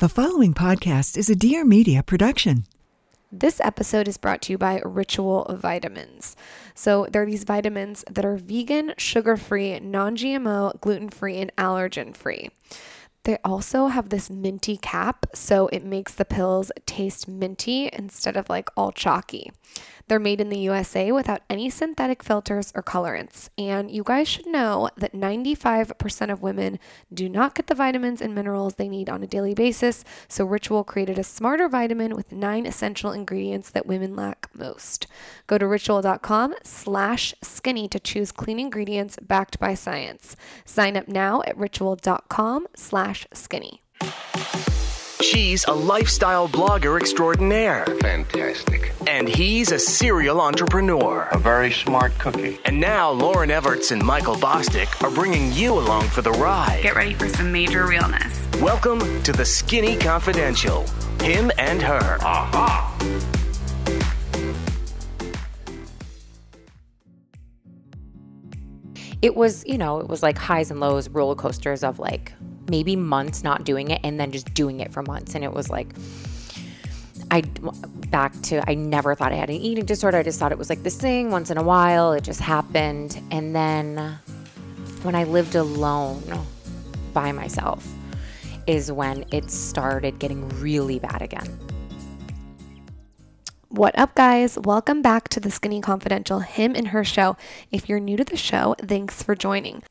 The following podcast is a Dear Media production. This episode is brought to you by Ritual Vitamins. So, there are these vitamins that are vegan, sugar free, non GMO, gluten free, and allergen free. They also have this minty cap, so it makes the pills taste minty instead of like all chalky. They're made in the USA without any synthetic filters or colorants. And you guys should know that 95% of women do not get the vitamins and minerals they need on a daily basis. So Ritual created a smarter vitamin with nine essential ingredients that women lack most. Go to ritual.com slash skinny to choose clean ingredients backed by science. Sign up now at ritual.com slash skinny. She's a lifestyle blogger extraordinaire. Fantastic. And he's a serial entrepreneur. A very smart cookie. And now Lauryn Evarts and Michael Bosstick are bringing you along for the ride. Get ready for some major realness. Welcome to the Skinny Confidential. Him and her. Aha! it was, you know, it was like highs and lows, roller coasters of like maybe months not doing it and then just doing it for months. And it was like, I back to I never thought I had an eating disorder. I just thought it was like this thing once in a while. It just happened. And then when I lived alone by myself is when it started getting really bad again. What up, guys? Welcome back to the Skinny Confidential Him and Her show. If you're new to the show, thanks for joining.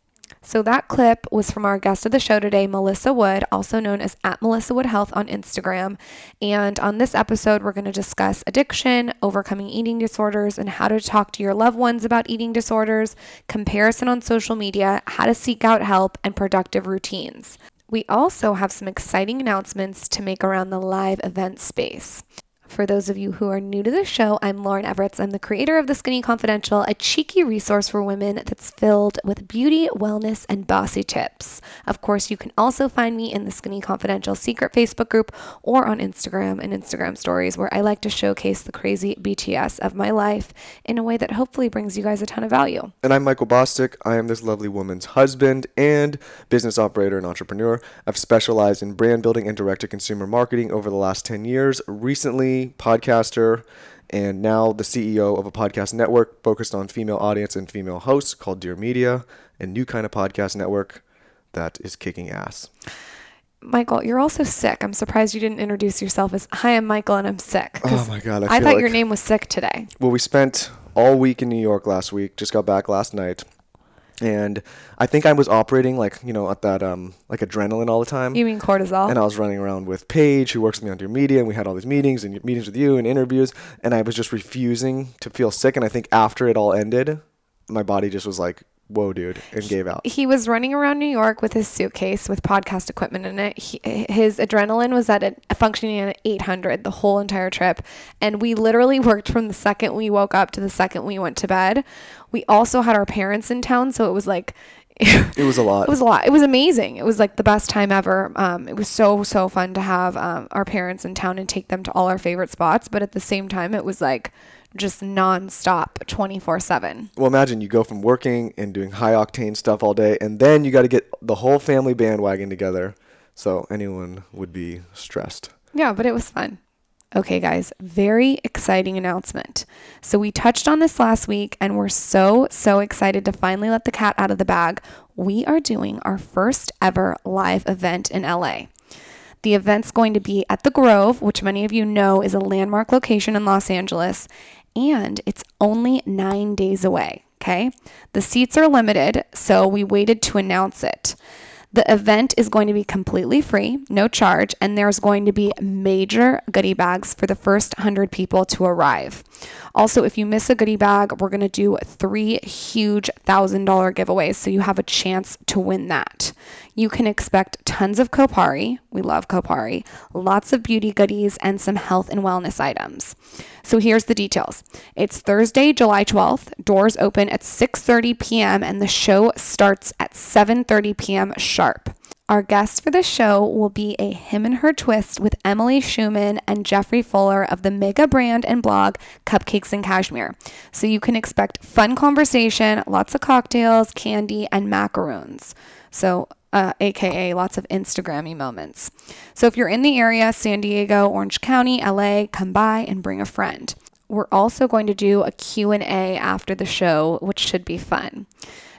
So, that clip was from our guest of the show today, Melissa Wood, also known as at Melissa Wood Health on Instagram. And on this episode, we're going to discuss addiction, overcoming eating disorders, and how to talk to your loved ones about eating disorders, comparison on social media, how to seek out help, and productive routines. We also have some exciting announcements to make around the live event space. For those of you who are new to the show, I'm Lauryn Evarts. I'm the creator of The Skinny Confidential, a cheeky resource for women that's filled with beauty, wellness, and bossy tips. Of course, you can also find me in the Skinny Confidential secret Facebook group or on Instagram and Instagram stories, where I like to showcase the crazy BTS of my life in a way that hopefully brings you guys a ton of value. And I'm Michael Bosstick. I am this lovely woman's husband and business operator and entrepreneur. I've specialized in brand building and direct to consumer marketing over the last 10 years. Recently, podcaster, and now the CEO of a podcast network focused on female audience and female hosts called Dear Media, a new kind of podcast network that is kicking ass. Michael, you're also sick. I'm surprised you didn't introduce yourself as Hi, I'm Michael and I'm sick. Oh my God. I, I, thought feel your name was sick today. Well, we spent all week in New York last week, just got back last night. And I think I was operating like, you know, at that, um, like adrenaline all the time. You mean cortisol? and I was running around with Paige, who works with me on Dear Media, and we had all these meetings and meetings with you and interviews, and I was just refusing to feel sick. And I think after it all ended, my body just was like, "Whoa, dude," and gave out. he was running around New York with his suitcase with podcast equipment in it. He, his adrenaline was at a, functioning at 800 the whole entire trip. And we literally worked from the second we woke up to the second we went to bed. We also had our parents in town. So it was like, It was a lot. It was a lot. It was amazing. It was like the best time ever. Um, it was so so fun to have um, our parents in town and take them to all our favorite spots. But at the same time, it was like just nonstop, twenty four seven. well, imagine you go from working and doing high octane stuff all day, and then you got to get the whole family bandwagon together. So anyone would be stressed. Yeah, but it was fun. Okay, guys, very exciting announcement. So, we touched on this last week, and we're so, so excited to finally let the cat out of the bag. We are doing our first ever live event in LA. The event's going to be at the Grove, which many of you know is a landmark location in Los Angeles, and it's only nine days away. Okay. The seats are limited, so we waited to announce it. The event is going to be completely free, no charge, and there's going to be major goodie bags for the first 100 people to arrive. Also, if you miss a goodie bag, we're going to do three huge $1,000 giveaways, so you have a chance to win that. You can expect tons of Kopari. We love Kopari. Lots of beauty goodies and some health and wellness items. So here's the details. It's Thursday, July 12th. Doors open at 6:30 p.m. and the show starts at 7:30 p.m. sharp. Our guest for the show will be a him and her twist with Emily Schuman and Jeffrey Fuller of the mega brand and blog Cupcakes and Cashmere. So you can expect fun conversation, lots of cocktails, candy, and macaroons. So uh, aka lots of Instagrammy moments. So if you're in the area, San Diego, Orange County, LA, come by and bring a friend. We're also going to do a Q&A after the show, which should be fun.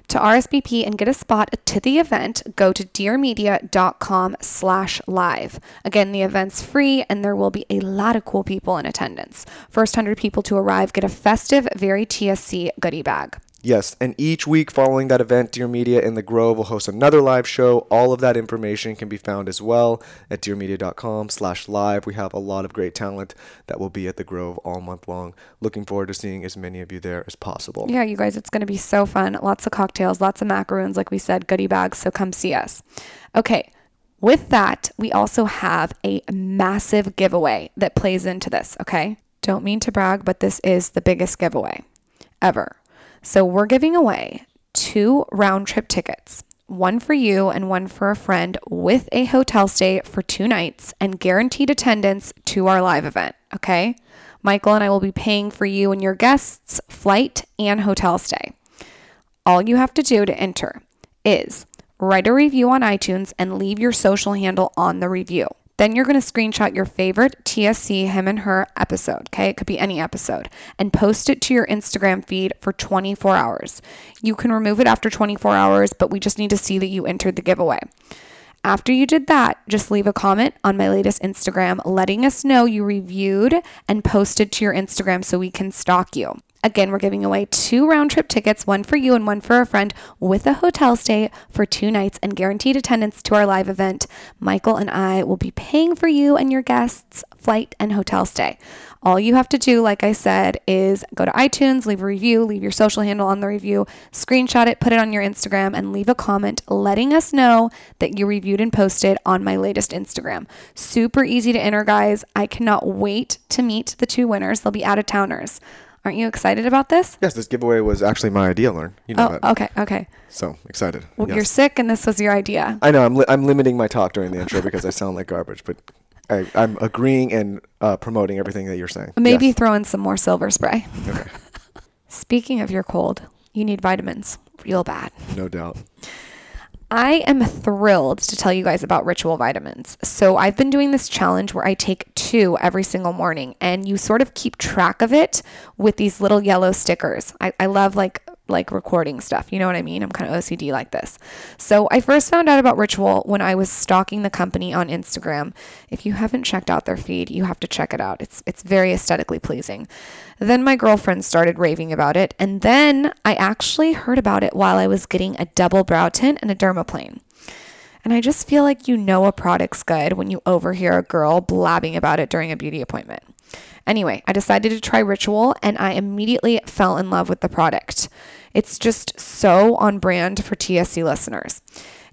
To RSVP and get a spot to the event, go to dearmedia.com slash live. Again, the event's free and there will be a lot of cool people in attendance. First 100 people to arrive get a festive, very TSC goodie bag. Yes, and each week following that event, Dear Media in the Grove will host another live show. All of that information can be found as well at dearmedia.com slash live. We have a lot of great talent that will be at the Grove all month long. Looking forward to seeing as many of you there as possible. Yeah, you guys, it's going to be so fun. Lots of cocktails, lots of macaroons, like we said, goodie bags. So come see us. Okay. With that, we also have a massive giveaway that plays into this, okay? Don't mean to brag, but this is the biggest giveaway ever. So we're giving away two round trip tickets, one for you and one for a friend with a hotel stay for two nights and guaranteed attendance to our live event. Okay. Michael and I will be paying for you and your guests' flight and hotel stay. All you have to do to enter is write a review on iTunes and leave your social handle on the review. Then you're going to screenshot your favorite TSC him and her episode, okay? It could be any episode, and post it to your Instagram feed for 24 hours. You can remove it after 24 hours, but we just need to see that you entered the giveaway. After you did that, just leave a comment on my latest Instagram letting us know you reviewed and posted to your Instagram so we can stalk you. Again, we're giving away two round trip tickets, one for you and one for a friend, with a hotel stay for two nights and guaranteed attendance to our live event. Michael and I will be paying for you and your guests' flight and hotel stay. All you have to do, like I said, is go to iTunes, leave a review, leave your social handle on the review, screenshot it, put it on your Instagram, and leave a comment letting us know that you reviewed and posted on my latest Instagram. Super easy to enter, guys. I cannot wait to meet the two winners. They'll be out of towners. Aren't you excited about this? Yes, this giveaway was actually my idea, Lauryn. You know Oh, that. okay, okay. So excited. Well, Yes. You're sick, and this was your idea. I know I'm, li- I'm limiting my talk during the intro because I sound like garbage, but I, I'm agreeing and uh, promoting everything that you're saying. Maybe Yes. throw in some more silver spray. Okay. Speaking of your cold, you need vitamins real bad. No doubt. I am thrilled to tell you guys about Ritual Vitamins. So, I've been doing this challenge where I take two every single morning, and you sort of keep track of it with these little yellow stickers. I, I love like like recording stuff. You know what I mean? I'm kind of OCD like this. So I first found out about Ritual when I was stalking the company on Instagram. If you haven't checked out their feed, you have to check it out. It's it's very aesthetically pleasing. Then my girlfriend started raving about it, and then I actually heard about it while I was getting a double brow tint and a dermaplane. And I just feel like you know a product's good when you overhear a girl blabbing about it during a beauty appointment. Anyway, I decided to try Ritual and I immediately fell in love with the product. It's just so on brand for TSC listeners.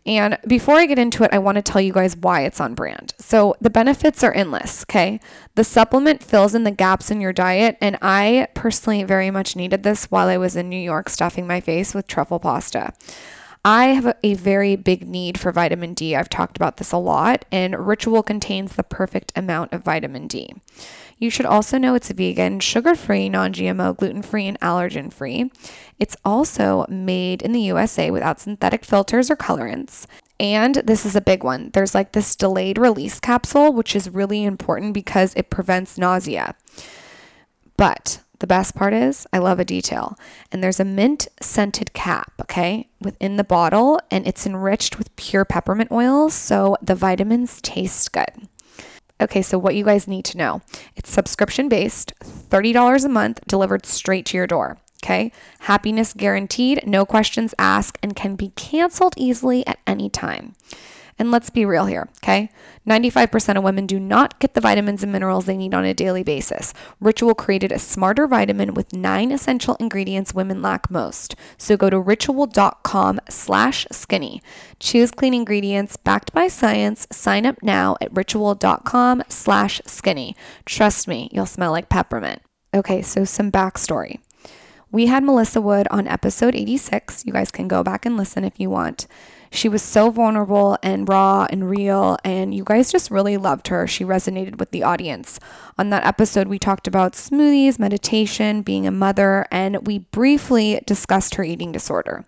And before I get into it, I want to tell you guys why it's on brand. So, the benefits are endless, okay? The supplement fills in the gaps in your diet, and I personally very much needed this while I was in New York stuffing my face with truffle pasta. I have a- very big need for vitamin D. I've talked about this a lot, and Ritual contains the perfect amount of vitamin D. You should also know it's vegan, sugar free, non GMO, gluten free, and allergen free. It's also made in the USA without synthetic filters or colorants. And this is a big one. There's like this delayed release capsule, which is really important because it prevents nausea. But the best part is, I love a detail. And there's a mint scented cap, okay, within the bottle, and it's enriched with pure peppermint oil, so the vitamins taste good. Okay, so what you guys need to know it's subscription based, $30 a month, delivered straight to your door. Okay, happiness guaranteed, no questions asked, and can be canceled easily at any time. And let's be real here, okay? 95% of women do not get the vitamins and minerals they need on a daily basis. Ritual created a smarter vitamin with nine essential ingredients women lack most. So go to ritual.com slash skinny. Choose clean ingredients backed by science. Sign up now at ritual.com slash skinny. Trust me, you'll smell like peppermint. Okay, so some backstory. We had Melissa Wood on episode 86. You guys can go back and listen if you want. She was so vulnerable and raw and real, and you guys just really loved her. She resonated with the audience. On that episode, we talked about smoothies, meditation, being a mother, and we briefly discussed her eating disorder.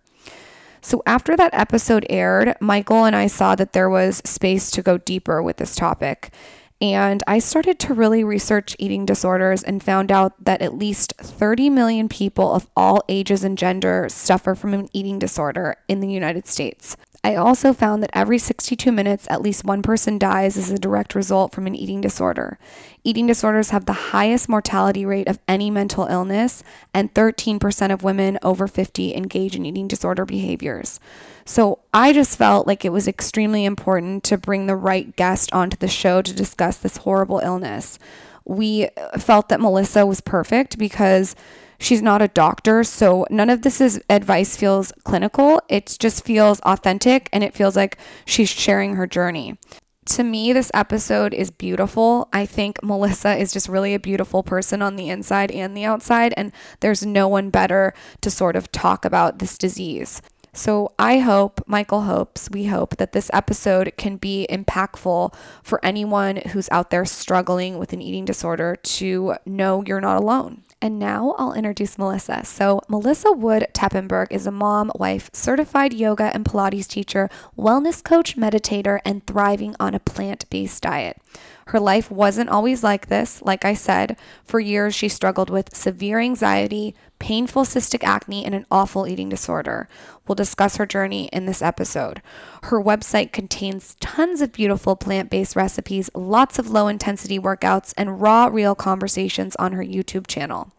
So, after that episode aired, Michael and I saw that there was space to go deeper with this topic. And I started to really research eating disorders and found out that at least 30 million people of all ages and gender suffer from an eating disorder in the United States. I also found that every 62 minutes, at least one person dies as a direct result from an eating disorder. Eating disorders have the highest mortality rate of any mental illness, and 13% of women over 50 engage in eating disorder behaviors. So I just felt like it was extremely important to bring the right guest onto the show to discuss this horrible illness. We felt that Melissa was perfect because she's not a doctor, so none of this is advice feels clinical. It just feels authentic and it feels like she's sharing her journey. To me, this episode is beautiful. I think Melissa is just really a beautiful person on the inside and the outside, and there's no one better to sort of talk about this disease. So I hope, Michael hopes, we hope that this episode can be impactful for anyone who's out there struggling with an eating disorder to know you're not alone. And now I'll introduce Melissa. So, Melissa Wood Tepperberg is a mom, wife, certified yoga and Pilates teacher, wellness coach, meditator, and thriving on a plant based diet. Her life wasn't always like this. Like I said, for years she struggled with severe anxiety, painful cystic acne, and an awful eating disorder. We'll discuss her journey in this episode. Her website contains tons of beautiful plant based recipes, lots of low intensity workouts, and raw, real conversations on her YouTube channel.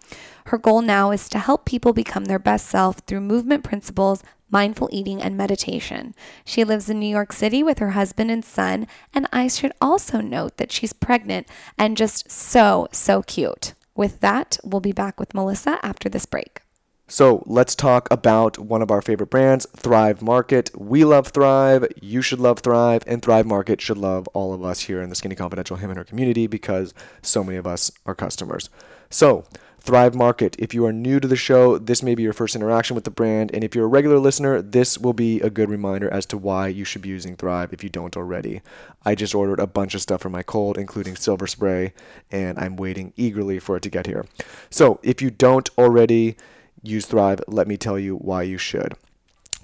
Her goal now is to help people become their best self through movement principles, mindful eating, and meditation. She lives in New York City with her husband and son, and I should also note that she's pregnant and just so, so cute. With that, we'll be back with Melissa after this break. So let's talk about one of our favorite brands, Thrive Market. We love Thrive. You should love Thrive, and Thrive Market should love all of us here in the Skinny Confidential Him and Her community because so many of us are customers. So, Thrive Market. If you are new to the show, this may be your first interaction with the brand. And if you're a regular listener, this will be a good reminder as to why you should be using Thrive if you don't already. I just ordered a bunch of stuff for my cold, including silver spray, and I'm waiting eagerly for it to get here. So if you don't already use Thrive, let me tell you why you should.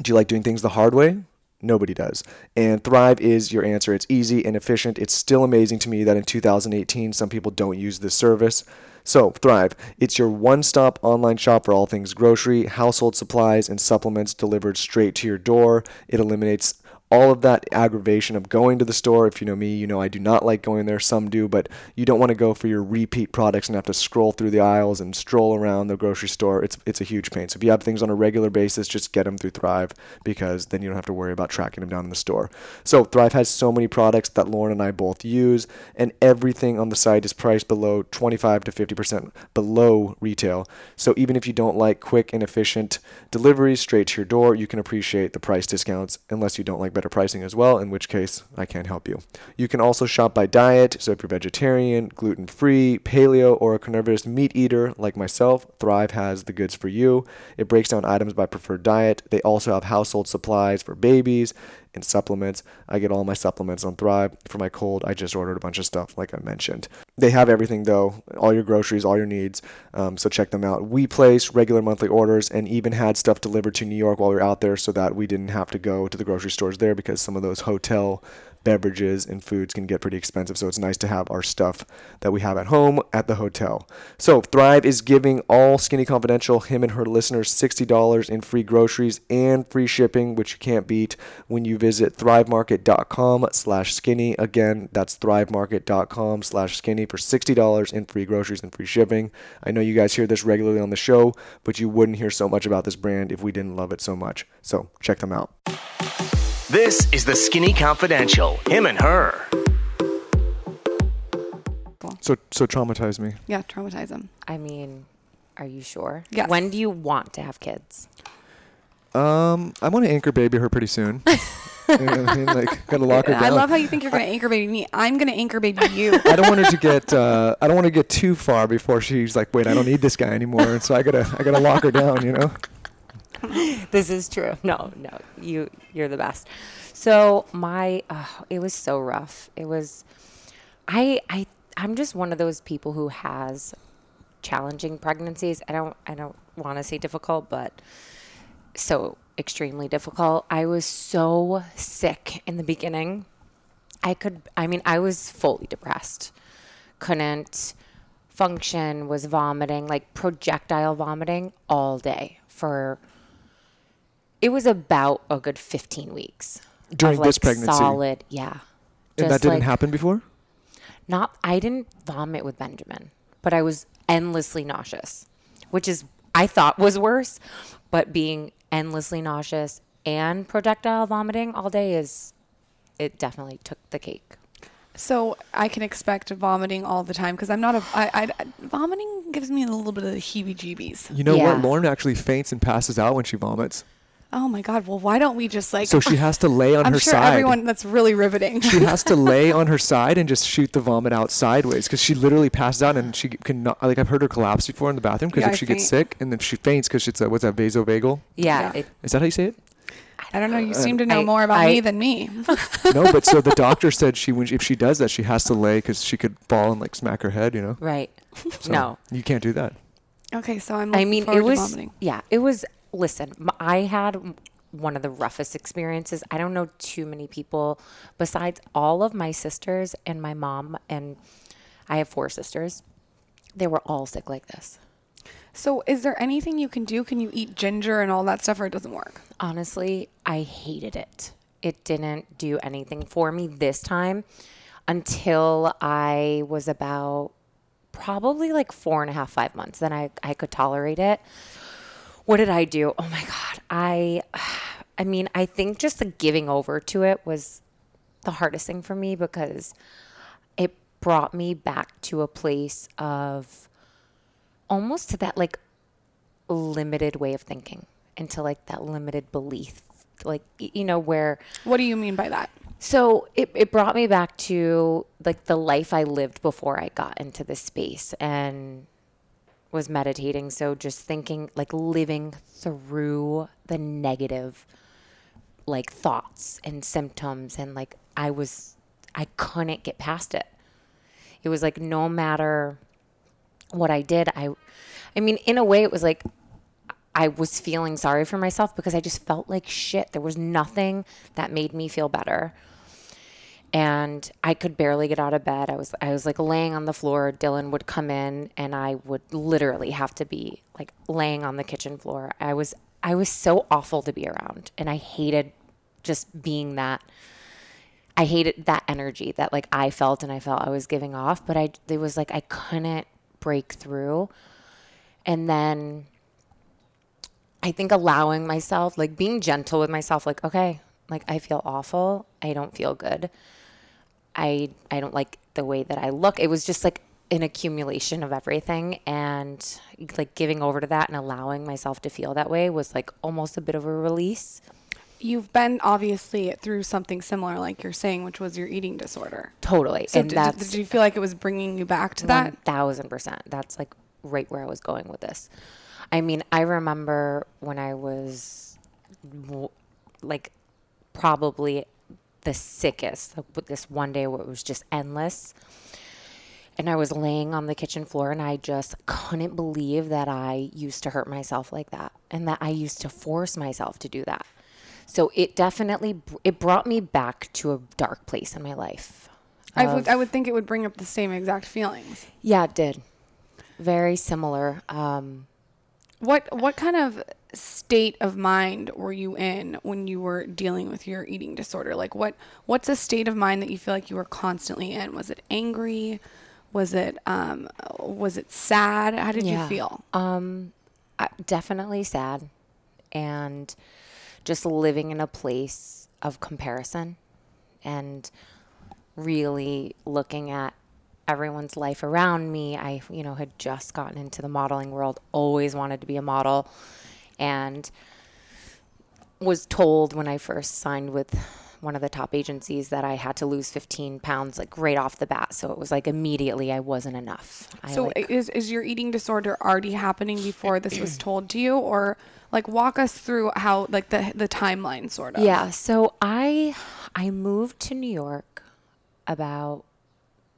Do you like doing things the hard way? Nobody does. And Thrive is your answer. It's easy and efficient. It's still amazing to me that in 2018, some people don't use this service. So, Thrive, it's your one stop online shop for all things grocery, household supplies, and supplements delivered straight to your door. It eliminates all of that aggravation of going to the store. If you know me, you know I do not like going there. Some do, but you don't want to go for your repeat products and have to scroll through the aisles and stroll around the grocery store. It's it's a huge pain. So if you have things on a regular basis, just get them through Thrive because then you don't have to worry about tracking them down in the store. So Thrive has so many products that Lauryn and I both use, and everything on the site is priced below 25 to 50% below retail. So even if you don't like quick and efficient deliveries straight to your door, you can appreciate the price discounts unless you don't like better pricing as well, in which case I can't help you. You can also shop by diet, so if you're vegetarian, gluten free, paleo, or a carnivorous meat eater like myself, Thrive has the goods for you. It breaks down items by preferred diet. They also have household supplies for babies and supplements. I get all my supplements on Thrive. For my cold, I just ordered a bunch of stuff, like I mentioned. They have everything, though all your groceries, all your needs. Um, so check them out. We place regular monthly orders and even had stuff delivered to New York while we were out there so that we didn't have to go to the grocery stores there because some of those hotel beverages and foods can get pretty expensive. So it's nice to have our stuff that we have at home at the hotel. So Thrive is giving all Skinny Confidential, him and her listeners, $60 in free groceries and free shipping, which you can't beat when you visit thrivemarket.com slash skinny. Again, that's thrivemarket.com slash skinny for $60 in free groceries and free shipping. I know you guys hear this regularly on the show, but you wouldn't hear so much about this brand if we didn't love it so much. So check them out. This is the Skinny Confidential. Him and her. So so traumatize me. Yeah, traumatize them. I mean, are you sure? Yes. When do you want to have kids? Um, I want to anchor baby her pretty soon. you know what I mean? Like, gotta lock her down. I love how you think you're going to anchor baby me. I'm going to anchor baby you. I don't want her to get. Uh, I don't want to get too far before she's like, "Wait, I don't need this guy anymore." And so I gotta, I gotta lock her down. You know. this is true. No, no, you you're the best. So my, uh, it was so rough. It was, I I I'm just one of those people who has challenging pregnancies. I don't I don't want to say difficult, but so extremely difficult. I was so sick in the beginning. I could, I mean, I was fully depressed. Couldn't function, was vomiting, like projectile vomiting all day for, it was about a good 15 weeks. of, During this pregnancy? Solid, yeah. And that didn't like, happen before? not I didn't vomit with Benjamin, but I was endlessly nauseous, which is I thought was worse, but being endlessly nauseous and projectile vomiting all day is it definitely took the cake. So I can expect vomiting all the time because I'm not a. I, I, vomiting gives me a little bit of the heebie-jeebies. You know Yeah. what? Lauren actually faints and passes out when she vomits. Oh my god! Well, why don't we just like? So she has to lay on I'm her sure side. everyone. That's really riveting. she has to lay on her side and just shoot the vomit out sideways because she literally passes out and she cannot. Like I've heard her collapse before in the bathroom because Yeah, if I she gets sick and then she faints because it's a what's that vasovagal? Yeah, Yeah. It, Is that how you say it? I don't know. You uh, seem to know I- more about I- me than me. no, but so the doctor said she when she, if she does that she has to lay because she could fall and like smack her head. You know. right. So no. you can't do that. okay, so I'm. I mean, it was vomiting. yeah, it was listen, I had one of the roughest experiences. I don't know too many people besides all of my sisters and my mom and I have four sisters. They were all sick like this. So, is there anything you can do? Can you eat ginger and all that stuff, or it doesn't work? honestly, I hated it. It didn't do anything for me this time until I was about probably like four and a half, five months. Then I, I could tolerate it. What did I do? Oh my God. I, I mean, I think just the giving over to it was the hardest thing for me because it brought me back to a place of almost to that like limited way of thinking into like that limited belief like you know where What do you mean by that? so it, it brought me back to like the life i lived before i got into this space and was meditating so just thinking like living through the negative like thoughts and symptoms and like i was i couldn't get past it it was like no matter what i did i i mean in a way it was like I was feeling sorry for myself because I just felt like shit. There was nothing that made me feel better. And I could barely get out of bed. I was I was like laying on the floor. Dylan would come in and I would literally have to be like laying on the kitchen floor. I was I was so awful to be around and I hated just being that I hated that energy that like I felt and I felt I was giving off, but I it was like I couldn't break through. And then I think allowing myself, like being gentle with myself, like, okay, like I feel awful. I don't feel good. I I don't like the way that I look. It was just like an accumulation of everything and like giving over to that and allowing myself to feel that way was like almost a bit of a release. You've been obviously through something similar, like you're saying, which was your eating disorder. Totally. So, and did, that's did you feel like it was bringing you back to that? One thousand percent. That's like right where I was going with this. I mean, I remember when I was like probably the sickest. like, with This one day where it was just endless. And I was laying on the kitchen floor and I just couldn't believe that I used to hurt myself like that and that I used to force myself to do that. So it definitely it brought me back to a dark place in my life. I would I would think it would bring up the same exact feelings. Yeah, it did. Very similar. Um, What what kind of state of mind were you in when you were dealing with your eating disorder? Like what what's a state of mind that you feel like you were constantly in? Was it angry? Was it um was it sad? How did you feel? Um, definitely sad, and just living in a place of comparison, and really looking at everyone's life around me. I, you know, had just gotten into the modeling world. Always wanted to be a model, and was told when I first signed with one of the top agencies that I had to lose 15 pounds like right off the bat. So it was like immediately I wasn't enough. I, So like, is is your eating disorder already happening before this was told to you or like walk us through how like the the timeline sort of. Yeah, so I I moved to New York about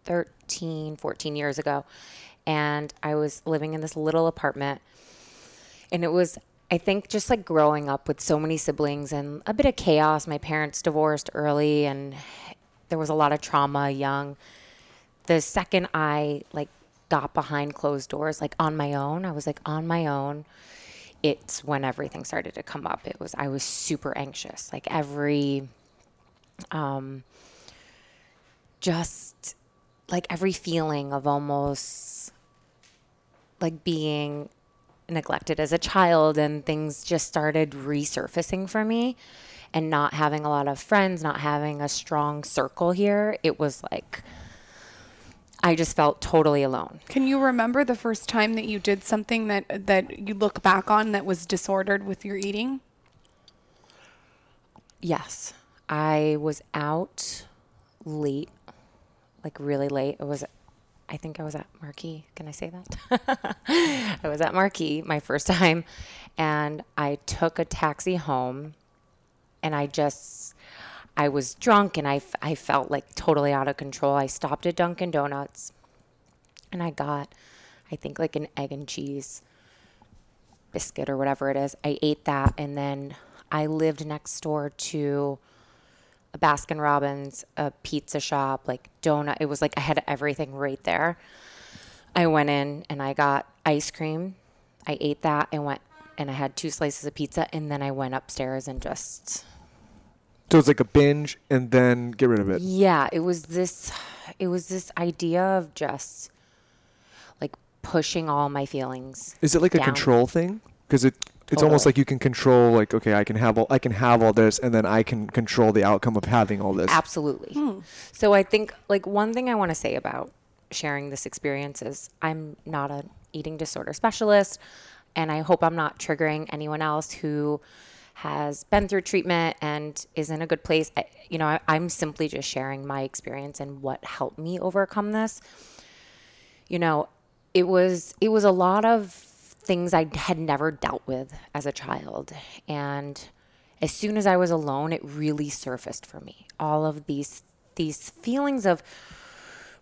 13, 14 years ago and I was living in this little apartment and it was I think just like growing up with so many siblings and a bit of chaos. My parents divorced early and there was a lot of trauma young. The second I like got behind closed doors, like on my own, I was like on my own. It's when everything started to come up. It was, I was super anxious. Like every, um, just like every feeling of almost like being neglected as a child and things just started resurfacing for me and not having a lot of friends, not having a strong circle here, it was like I just felt totally alone. Can you remember the first time that you did something that that you look back on that was disordered with your eating? Yes. I was out late, like really late. It was I think I was at Marquee. Can I say that? I was at Marquee my first time and I took a taxi home and I just I was drunk and I, I felt like totally out of control. I stopped at Dunkin' Donuts and I got I think like an egg and cheese biscuit or whatever it is. I ate that and then I lived next door to a Baskin Robbins, a pizza shop, like donut. It was like I had everything right there. I went in and I got ice cream. I ate that and went and I had two slices of pizza and then I went upstairs and just So it's like a binge and then get rid of it. yeah, it was this it was this idea of just like pushing all my feelings. Is it like a control thing? Because it it's almost like you can control like okay I can have all I can have all this and then I can control the outcome of having all this. Absolutely. Hmm. So I think like one thing I want to say about sharing this experience is I'm not an eating disorder specialist and I hope I'm not triggering anyone else who has been through treatment and is in a good place. I, you know, I, I'm simply just sharing my experience and what helped me overcome this. You know, it was it was a lot of things I had never dealt with as a child and as soon as I was alone, it really surfaced for me. All of these these feelings of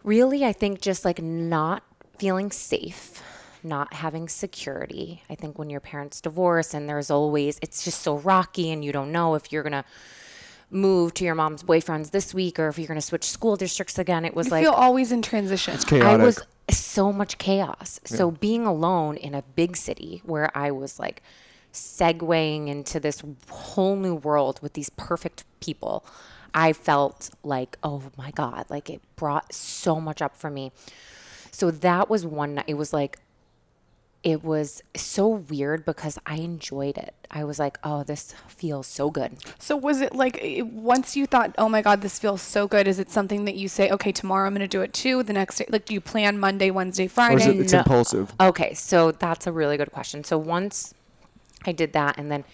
really, I think, just like not feeling safe, not having security. I think when your parents divorce and there's always it's just so rocky and you don't know if you're gonna move to your mom's boyfriend's this week or if you're gonna switch school districts again. It was You like feel always in transition. It's chaotic. I was so much chaos. So being alone in a big city where I was like segueing into this whole new world with these perfect people, I felt like, oh my God, like it brought so much up for me. So that was one night. It was like, it was so weird because I enjoyed it. I was like, oh, this feels so good. So was it like eh, once you thought, "Oh my god, this feels so good," is it something that you say, "Okay, tomorrow I'm going to do it too." The next day, like do you plan Monday, Wednesday, or is Friday? it, it's No. impulsive. Okay, so that's a really good question. So once I did that and then,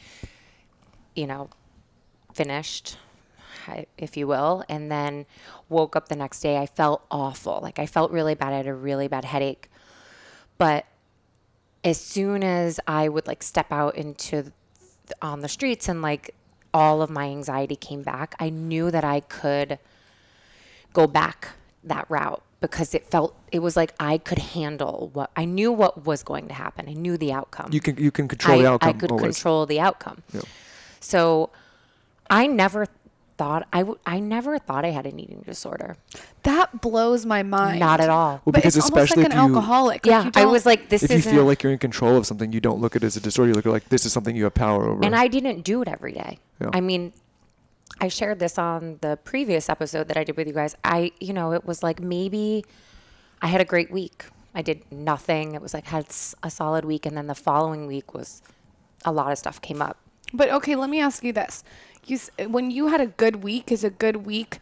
you know, finished, if you will, and then woke up the next day, I felt awful. Like I felt really bad. I had a really bad headache. But as soon as I would like step out into th- on the streets and like all of my anxiety came back, I knew that I could go back that route because it felt it was like I could handle what I knew what was going to happen. I knew the outcome. You can you can control I, the outcome I could always. control the outcome. So I never thought I I never thought I had an eating disorder. that blows my mind. Not at all. Well, But because it's almost especially like an if you alcoholic. Like, yeah, you I was like this is. if you isn't feel like you're in control of something, you don't look at it as a disorder. You look at it like this is something you have power over. And I didn't do it every day. Yeah. I mean, I shared this on the previous episode that I did with you guys. I, you know, it was like maybe I had a great week. I did nothing. It was like had a solid week, and then the following week was a lot of stuff came up. But okay, let me ask you this: you when you had a good week, is a good week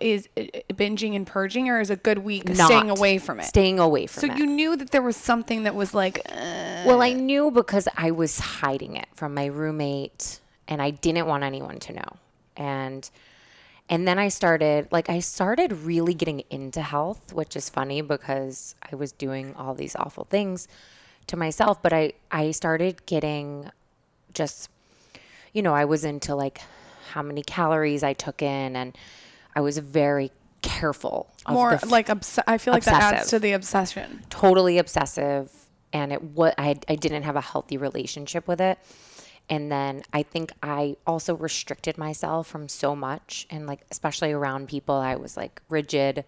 is binging and purging, or is a good week staying away from it? Staying away from so it. you knew that there was something that was like, uh, Well, I knew because I was hiding it from my roommate and I didn't want anyone to know. And and then I started like I started really getting into health, which is funny because I was doing all these awful things to myself, but I I started getting just you know, I was into like how many calories I took in and I was very careful of more f- like obs- I feel like that adds to the obsession. totally obsessive and it what I I didn't have a healthy relationship with it. And then I think I also restricted myself from so much. And like, especially around people, I was like rigid.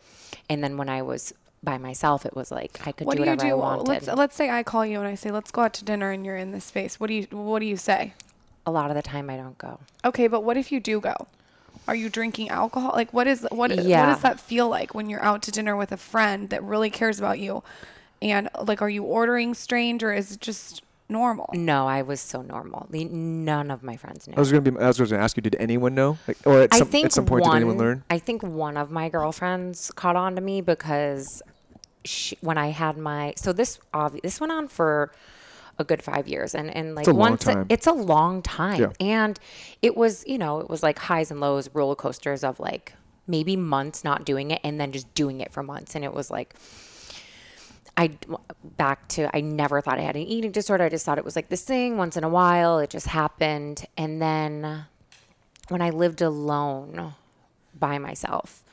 And then when I was by myself, it was like I could What do do whatever I wanted. Let's let's say I call you and I say, "Let's go out to dinner," and you're in this space. What do you What do you say? A lot of the time, I don't go. Okay, but what if you do go? Are you drinking alcohol? Like, what is what? What Yeah. does that feel like when you're out to dinner with a friend that really cares about you? And like, are you ordering strange or is it just normal? No, I was so normal. None of my friends knew. I was gonna be. I was gonna ask you. Did anyone know? Like, or at I some, think at some point one, did anyone learn? I think one of my girlfriends caught on to me because she, when I had my so this obvi- this went on for a good five years and and like long once it's a long time Yeah. and it was you know it was like highs and lows roller coasters of like maybe months not doing it and then just doing it for months and it was like I back to I never thought I had an eating disorder. I just thought it was like this thing once in a while. It just happened. And then when I lived alone by myself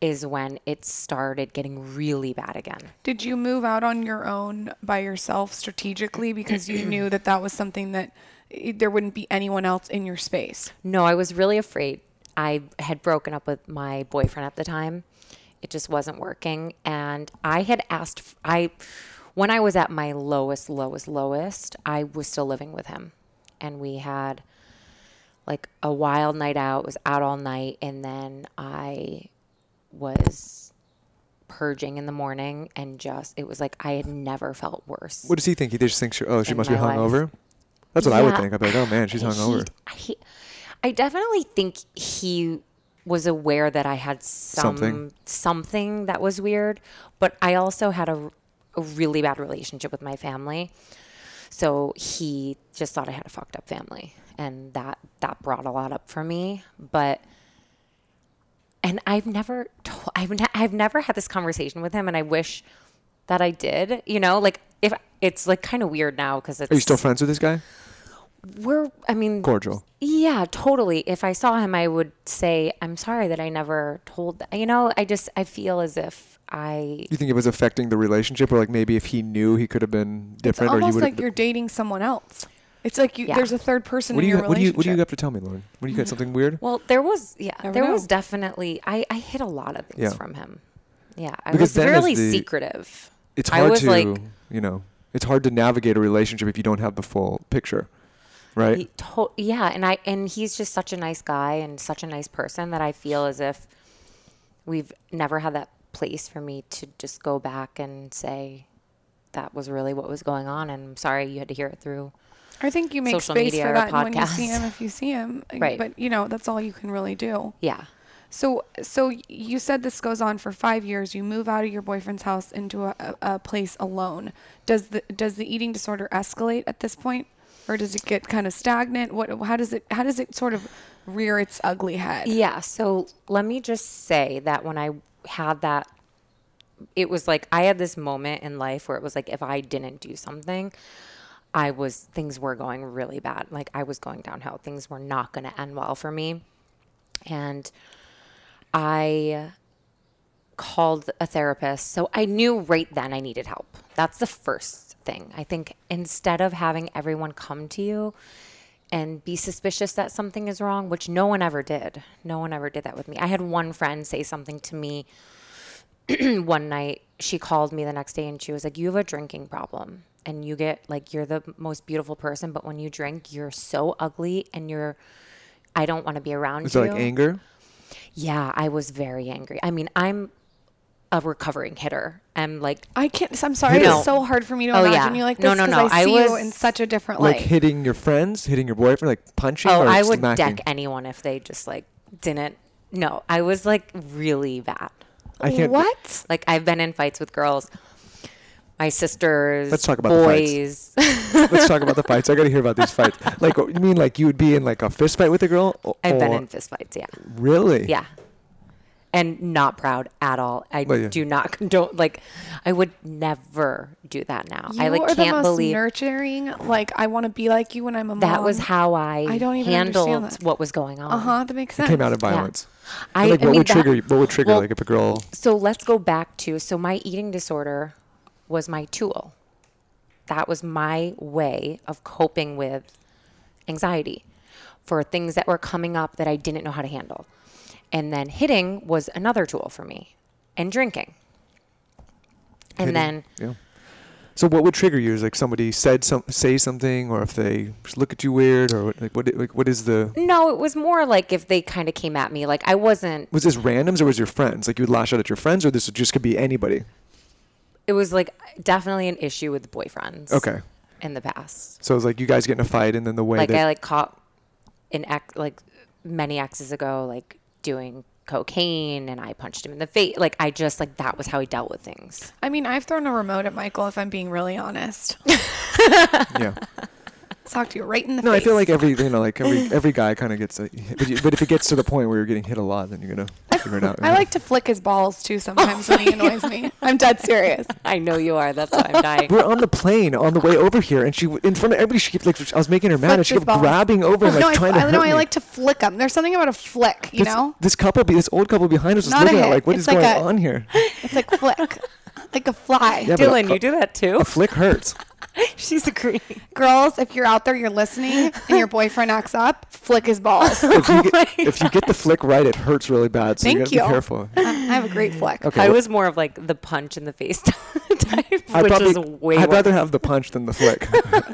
is when it started getting really bad again. Did you move out on your own by yourself strategically because you knew that that was something that there wouldn't be anyone else in your space? No, I was really afraid. I had broken up with my boyfriend at the time. It just wasn't working. And I had asked, I, when I was at my lowest, lowest, lowest, I was still living with him. And we had like a wild night out, was out all night. And then I was purging in the morning and just, it was like I had never felt worse. What does he think? He just thinks, oh, she in must be my life. hungover. That's what I would think. I'd be like, oh man, she's He- hungover. He, I definitely think he was aware that I had some Something. something, that was weird, but I also had a, a really bad relationship with my family. So he just thought I had a fucked up family, and that that brought a lot up for me. But and I've never told, I've ne- I've never had this conversation with him, and I wish that I did. You know, like if it's like kind of weird now because it's Are you still friends with this guy? we're I mean Cordial. yeah, totally. If I saw him, I would say, "I'm sorry that I never told." That. You know, I just I feel as if I You think it was affecting the relationship, or like maybe if he knew, he could have been It's different, or you almost would. like you're dating someone else. It's like you, Yeah. there's a third person what do in you your What do you. What do you have to tell me, Lauryn? What do you got? Something weird? well, there was yeah, Never there know. was definitely I I hid a lot of things Yeah. from him. Yeah, I Because was then as really the- secretive. It's I hard was to, like you know, it's hard to navigate a relationship if you don't have the full picture, right? to- yeah, and I and he's just such a nice guy and such a nice person that I feel as if we've never had that place for me to just go back and say that was really what was going on and I'm sorry you had to hear it through I think you make social space media for or that when you see him if you see him. Right. But you know, that's all you can really do. yeah So so you said this goes on for five years. You move out of your boyfriend's house into a, a, a place alone. Does the does the eating disorder escalate at this point, or does it get kind of stagnant? What how does it how does it sort of rear its ugly head? Yeah. So let me just say that when I had that, it was like I had this moment in life where it was like if I didn't do something, I was, things were going really bad. Like I was going downhill. Things were not going to end well for me. And I called a therapist. So I knew right then I needed help. That's the first thing. I think instead of having everyone come to you and be suspicious that something is wrong, which no one ever did. No one ever did that with me. I had one friend say something to me one night. She called me the next day and she was like, You have a drinking problem. And you get like, you're the most beautiful person, but when you drink, you're so ugly and you're, I don't want to be around Is you. it like anger? Yeah, I was very angry. I mean, I'm a recovering hitter. I'm like, I can't. I'm sorry. It's so hard for me to Oh, imagine yeah. you like this No, no, 'cause no. I I see you was- in such a different Like light. hitting your friends, hitting your boyfriend, like punching. oh, or I would smacking? deck anyone if they just like didn't. No, I was like really bad. I can't. what? Like I've been in fights with girls, my sisters, Let's talk about the fights. boys. Let's talk about the fights. I got to hear about these fights. Like, you mean like you would be in like a fist fight with a girl? I've been in fist fights. Yeah, Really? yeah, and not proud at all. I Well, yeah. do not condone. Like, I would never do that now. You I like are the can't most believe nurturing. Like I want to be like you when I'm a mom. that was how I, I don't even understand handled what was going on. Uh huh. That makes It sense. came out in violence. I, like, I what mean, would that- trigger? What would trigger? well, like, if a girl? So let's go back to so my eating disorder was my tool. That was my way of coping with anxiety for things that were coming up that I didn't know how to handle. And then hitting was another tool for me and drinking. And then Yeah. So what would trigger you? Is like somebody said some say something, or if they just look at you weird, or like what like what is the? no, it was more like if they kind of came at me like I wasn't Was this randoms or was your friends? Like you would lash out at your friends, or this just could be anybody? It was like definitely an issue with boyfriends. Okay. In the past. So it was like you guys get in a fight, and then the way like that I like caught an ex like many exes ago like doing cocaine and I punched him in the face. Like I just like that was how he dealt with things. I mean, I've thrown a remote at Michael if I'm being really honest. yeah. Talk to you right in the No, face. I feel like every you know like every every guy kind of gets a, but, you, but if it gets to the point where you're getting hit a lot, then you're gonna figure it out. I like to flick his balls too sometimes when he oh, annoys me. I'm dead serious. I know you are. That's why I'm dying. We're on the plane on the way over here, and she in front of everybody. She kept like I was making her mad, Flick and she his kept balls. grabbing over and like no, trying I, to I hurt know. me. I like to flick them. There's something about a flick, you this, know? this couple, be this old couple behind us was Not looking at like, what is It's like going a- on here? It's like flick, like a fly. Yeah, but a- Dylan, you do that too? A flick hurts. She's agreeing. Girls, if you're out there, you're listening, and your boyfriend acts up, flick his balls. If you, get, if you get the flick right, it hurts really bad. So Thank you gotta you. be careful. I have a great flick. Okay, I well, was more of like the punch in the face type, I'd which probably, is way I'd worse. rather have the punch than the flick.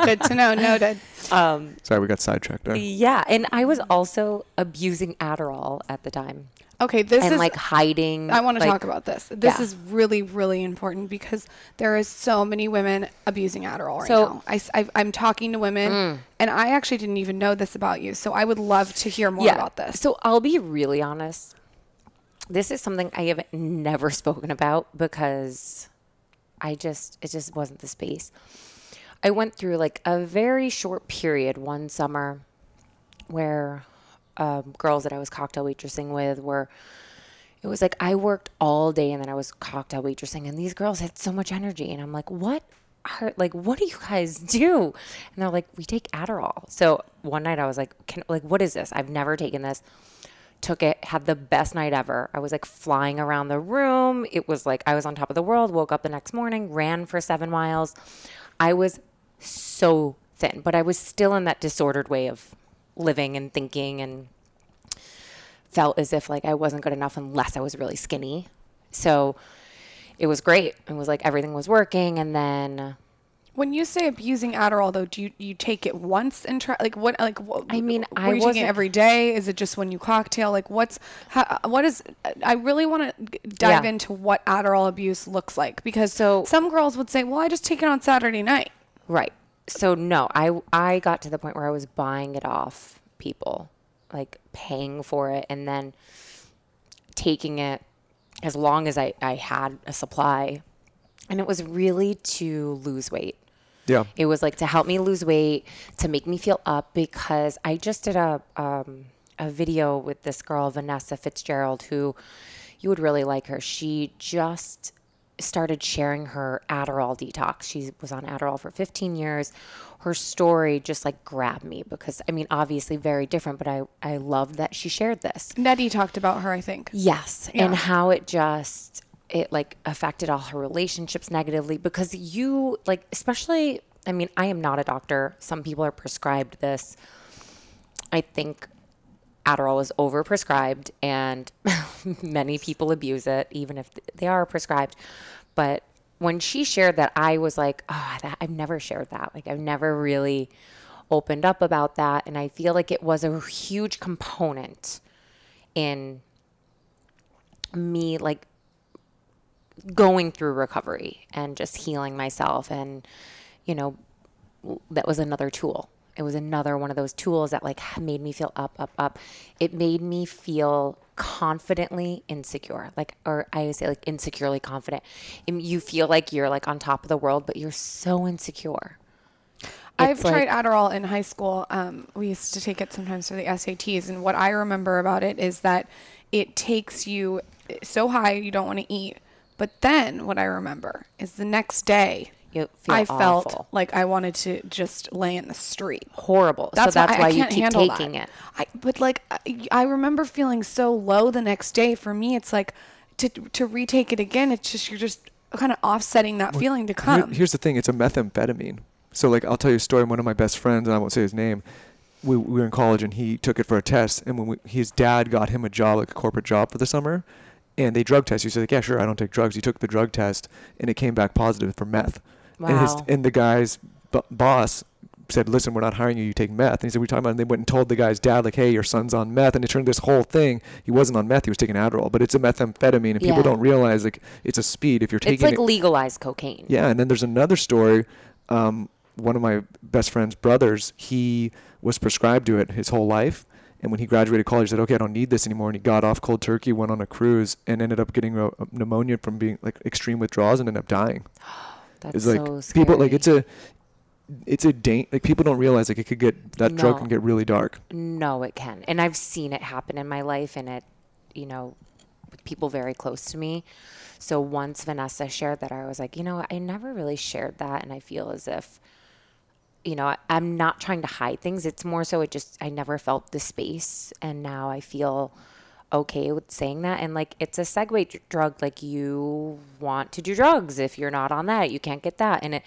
Good to know. Noted. um, Sorry, we got sidetracked there. yeah, and I was also abusing Adderall at the time Okay, this and is like hiding. I want to like- talk about this. This Yeah. is really, really important because there is so many women abusing Adderall right So- now. I, am talking to women, mm. and I actually didn't even know this about you. So I would love to hear more about this. So I'll be really honest. This is something I have never spoken about because I just it just wasn't the space. I went through like a very short period one summer where um, girls that I was cocktail waitressing with were it was like I worked all day and then I was cocktail waitressing and these girls had so much energy and I'm like, what are like what do you guys do? And they're like, we take Adderall. So one night I was like, can like what is this? I've never taken this. Took it, had the best night ever. I was like flying around the room. It was like I was on top of the world. Woke up the next morning, ran for seven miles. I was so thin, but I was still in that disordered way of living and thinking and felt as if like I wasn't good enough unless I was really skinny. So it was great. It was like everything was working and then when you say abusing Adderall, though, do you, you take it once and try like what like what, I mean, I you taking it every day? Is it just when you cocktail? Like what's how, what is? I really want to dive Yeah. into what Adderall abuse looks like because So- some girls would say, well, I just take it on Saturday night. Right. So no, I I got to the point where I was buying it off people, like paying for it and then taking it as long as I, I had a supply. And it was really to lose weight. Yeah. It was like to help me lose weight, to make me feel up because I just did a um, a video with this girl Vanessa Fitzgerald who you would really like her. She just started sharing her Adderall detox. She was on Adderall for 15 years. Her story just like grabbed me because I mean obviously very different, but I I loved that she shared this. Nettie talked about her, I think. Yes, Yeah. and how it just it like affected all her relationships negatively because you like especially I mean, I am not a doctor. Some people are prescribed this. I think Adderall is overprescribed and many people abuse it even if they are prescribed. But when she shared that, I was like, oh, that, I've never shared that. Like, I've never really opened up about that. And I feel like it was a huge component in me, like, going through recovery and just healing myself. And, you know, that was another tool. It was another one of those tools that like made me feel up, up, up. It made me feel confidently insecure. Like, or I would say like insecurely confident. And you feel like you're like on top of the world, but you're so insecure. I've It's tried like- Adderall in high school. Um, we used to take it sometimes for the SATs, and what I remember about it is that it takes you so high you don't want to eat. But then what I remember is the next day, You feel I felt like I wanted to just lay in the street. horrible. That's so that's why, why, I you can't keep handle taking that. it. I, but like I, I remember feeling so low the next day. For me, it's like to to retake it again. It's just you're just kind of offsetting that feeling to Here- come. here's the thing: it's a methamphetamine. So like, I'll tell you a story. One of my best friends, and I won't say his name. we, we were in college and he took it for a test and when we, his dad got him a job like a corporate job for the summer and they drug test you. He said like, yeah sure I don't take drugs. He took the drug test and it came back positive for meth. And his and the guy's b- boss said, "Listen, we're not hiring you. You take meth." And he said, "We talking about." And they went and told the guy's dad, like, "Hey, your son's on meth." And it turned this whole thing. He wasn't on meth. He was taking Adderall, but it's a methamphetamine, and people don't realize like it's a speed. If you're taking It's like it, legalized cocaine. yeah, and then there's another story. Um, one of my best friend's brothers, he was prescribed to it his whole life. And when he graduated college, he said, "Okay, I don't need this anymore." And he got off cold turkey, went on a cruise, and ended up getting a, a pneumonia from being like extreme withdrawals, and ended up dying. That's It's like so scary. people like it's a, it's a date like people don't realize like it could get that drug can get really dark. No, it can. And I've seen it happen in my life and it, you know, with people very close to me. So once Vanessa shared that, I was like, you know, I never really shared that. And I feel as if, you know, I, I'm not trying to hide things. It's more so it just, I never felt the space. And now I feel okay with saying that. And like, it's a segue dr- drug. Like, you want to do drugs. If you're not on that, you can't get that. And it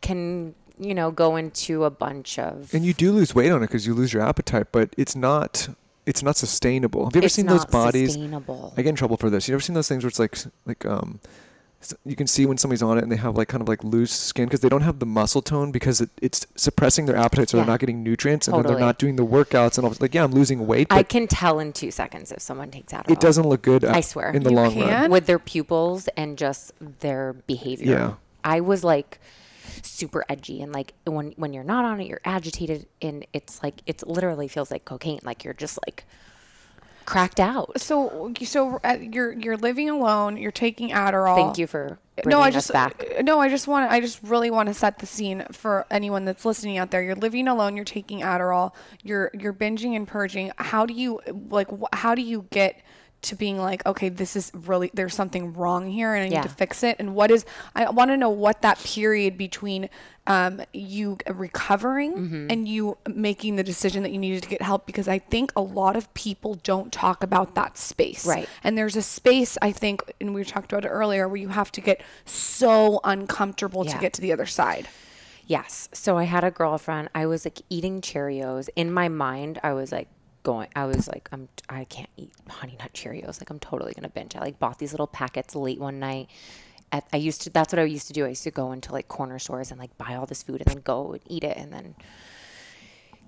can, you know, go into a bunch of. And you do lose weight on it because you lose your appetite, but it's not it's not sustainable. Have you ever It's seen those bodies? sustainable. I get in trouble for this. You ever seen those things where it's like like um you can see when somebody's on it and they have like kind of like loose skin because they don't have the muscle tone because it, it's suppressing their appetite so Yeah. they're not getting nutrients and then they're not doing the workouts and all like yeah I'm losing weight I can tell in two seconds if someone takes out it doesn't look good uh, I swear. in the You long can? run. with their pupils and just their behavior. Yeah. I was like super edgy and like when when you're not on it, you're agitated and it's like it's literally feels like cocaine. Like you're just like cracked out. So, so uh, you're you're living alone. You're taking Adderall. Thank you for bringing no, I us just back. uh, no, I just want. I just really want to set the scene for anyone that's listening out there. You're living alone. You're taking Adderall. You're you're binging and purging. How do you like? How do you get to being like, okay, this is really there's something wrong here, and I need to fix it. And what is? I want to know what that period between um, you recovering Mm-hmm. and you making the decision that you needed to get help because I think a lot of people don't talk about that space. Right. And there's a space, I think, and we talked about it earlier, where you have to get so uncomfortable to get to the other side. Yes. So I had a girlfriend. I was like eating Cheerios. In my mind, I was like going I was like I'm I can't eat honey nut Cheerios. Like I'm totally going to binge. I like bought these little packets late one night. At, I used to that's what I used to do. I used to go into like corner stores and like buy all this food and then go and eat it and then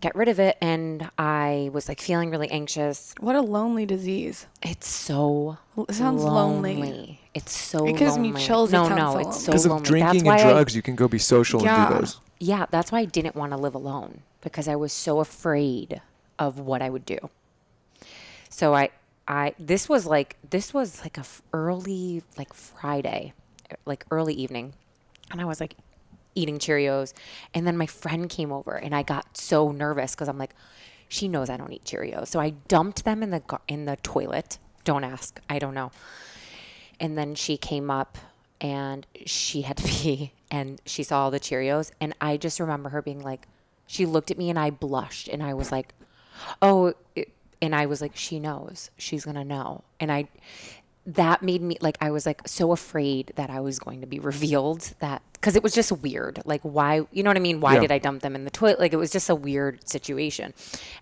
get rid of it and I was like feeling really anxious. What a lonely disease. It's so It sounds lonely. It's so It gives me lonely. chills, it No, sounds no, so it's lonely. so Because of drinking That's and why I- drugs, you can go be social Yeah. and do those. yeah, that's why I didn't want to live alone because I was so afraid of what I would do. So I I this was like this was like a f- early like Friday, like early evening. And I was like eating Cheerios and then my friend came over and I got so nervous cuz I'm like she knows I don't eat Cheerios. So I dumped them in the in the toilet. Don't ask. I don't know. And then she came up and she had to pee and she saw all the Cheerios. And I just remember her being like, she looked at me and I blushed and I was like, oh, it, and I was like, she knows. She's to know. And I, that made me like, I was like so afraid that I was going to be revealed that, because it was just weird. Like, why, you know what I mean? Why Yeah. did I dump them in the toilet? Like, it was just a weird situation.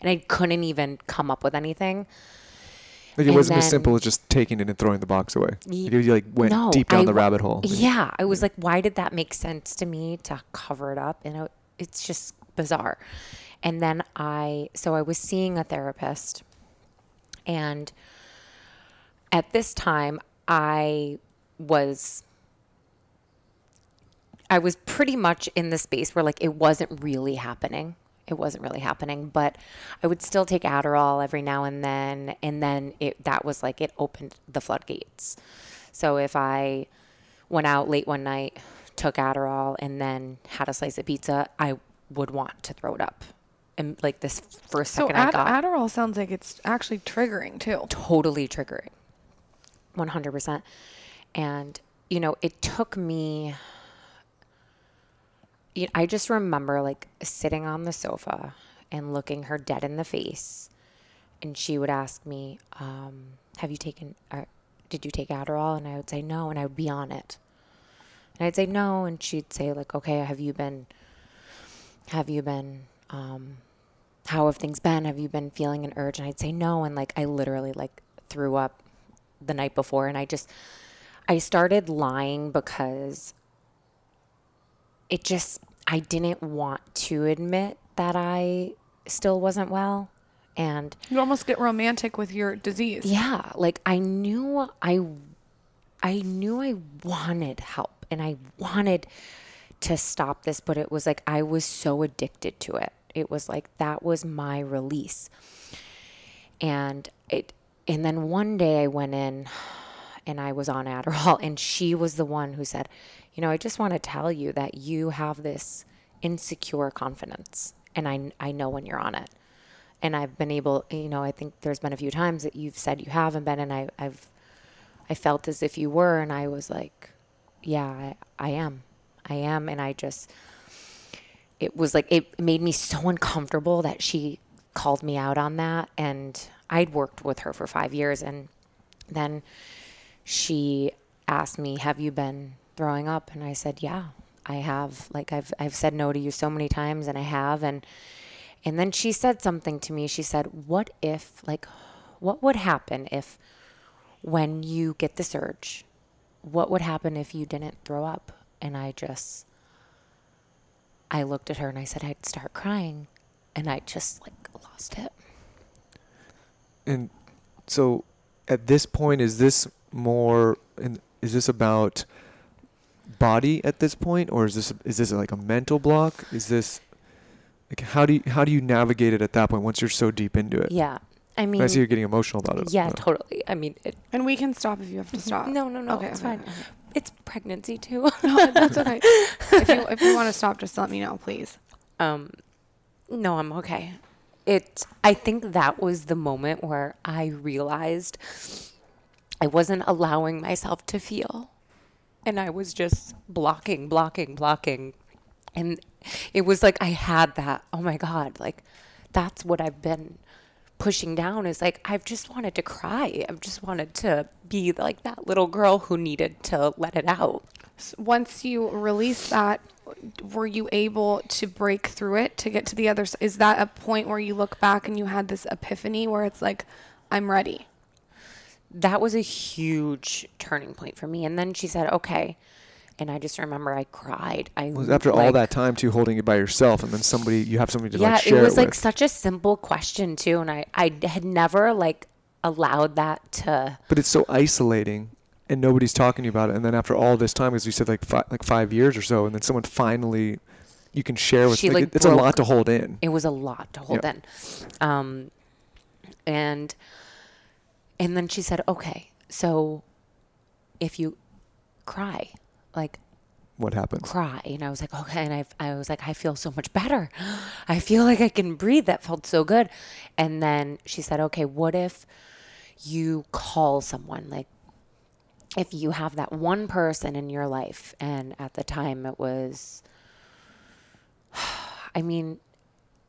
And I couldn't even come up with anything. Like it And wasn't as simple as just taking it and throwing the box away. Like, you like went No, deep down I the rabbit hole. Yeah, I was like, why did that make sense to me to cover it up? And it, it's just bizarre. And then I, so I was seeing a therapist, and at this time, I was. I was pretty much in the space where like it wasn't really happening. It wasn't really happening, but I would still take Adderall every now and then, and then it that was like it opened the floodgates. So if I went out late one night, took Adderall, and then had a slice of pizza, I would want to throw it up. And like this first So second I Ad- got Adderall sounds like it's actually triggering too. totally triggering. 100% and you know it took me you i just remember like sitting on the sofa and looking her dead in the face and she would ask me um, have you taken uh, did you take adderall? And i would say no and i would be on it. And i'd say no and she'd say like okay have you been have you been um, how have things been? Have you been feeling an urge? And I'd say no. And like, I literally like threw up the night before. And I just, I started lying because it just, I didn't want to admit that I still wasn't well. And You almost get romantic with your disease. yeah, like I knew I I knew I wanted help and I wanted to stop this, but it was like I was so addicted to it. It was like that was my release. And it and then one day I went in and I was on Adderall and she was the one who said, "You know, I just want to tell you that you have this insecure confidence and I I know when you're on it." and I've been able, you know, I think there's been a few times that you've said you haven't been, and I, I've, I felt as if you were, and I was like, yeah, I, I am, I am, and I just, it was like it made me so uncomfortable that she called me out on that, and I'd worked with her for five years, and then she asked me, "Have you been throwing up?" And I said, "Yeah, I have. Like I've I've said no to you so many times, and I have." And and then she said something to me. She said, What if, like, what would happen if when you get the urge, what would happen if you didn't throw up? And I just, I looked at her and I said, I'd start crying. And I just, like, lost it. And so at this point, is this more, in, is this about body at this point? Or is this, is this like a mental block? Is this, like, how do you, how do you navigate it at that point once you're so deep into it? Yeah. I mean, I see you're getting emotional about it. yeah, totally. I mean, it, And we can stop if you have to mm-hmm. stop. no, no, no, Okay, it's okay, fine. okay. It's pregnancy too. No, that's okay. if you if you want to stop, just let me know, please. Um, no, I'm okay. It. I think that was the moment where I realized I wasn't allowing myself to feel, and I was just blocking, blocking, blocking, and it was like I had that. Oh my god! Like that's what I've been pushing down. Is like I've just wanted to cry. I've just wanted to be like that little girl who needed to let it out. Once you release that, were you able to break through it to get to the other? s- Is that a point where you look back and you had this epiphany where it's like, I'm ready? that was a huge turning point for me. And then she said, okay. And I just remember I cried. I Was after all that time too holding it by yourself and then somebody you have somebody to yeah, like share it was like with. such a simple question too, and I I had never like allowed that to. but it's so isolating and nobody's talking to you about it and then after all this time as you said like fi- like 5 years or so and then someone finally you can share with She, like, like, it- it's a lot to hold in. It was a lot to hold Yeah. in, um, and and then she said, okay, so if you cry, like What happened? cry and i was like okay and I, I was like i feel so much better. I feel like i can breathe. That felt so good. And then she said okay what if you call someone? Like if you have that one person in your life and at the time it was i mean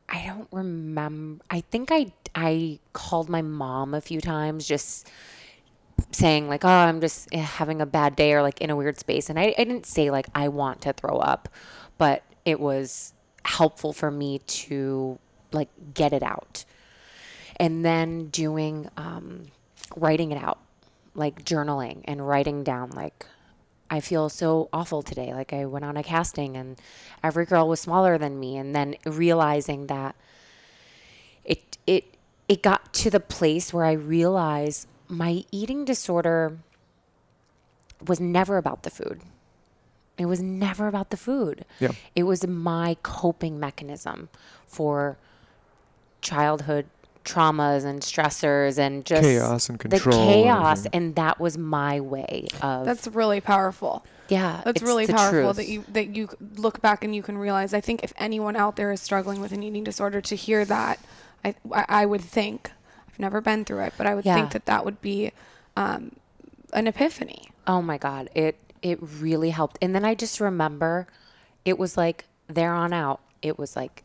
i don't remember i think i i called my mom a few times just saying like, "Oh, I'm just eh, having a bad day," or like in a weird space, and I, I didn't say like I want to throw up, but it was helpful for me to like get it out, and then doing um, writing it out, like journaling and writing down like. I feel so awful today. Like I went on a casting and every girl was smaller than me and then realizing that it it it got to the place where I realized my eating disorder was never about the food. It was never about the food. Yeah. It was my coping mechanism for childhood traumas and stressors and just Chaos and control The chaos everything. and that was my way of That's really powerful. yeah. That's it's really the powerful truth. that you that you look back and you can realize. I think if anyone out there is struggling with an eating disorder, to hear that, I I I would think I've never been through it, but I would Yeah. think that that would be um, an epiphany. Oh my god, it it really helped. And then I just remember it was like there on out, it was like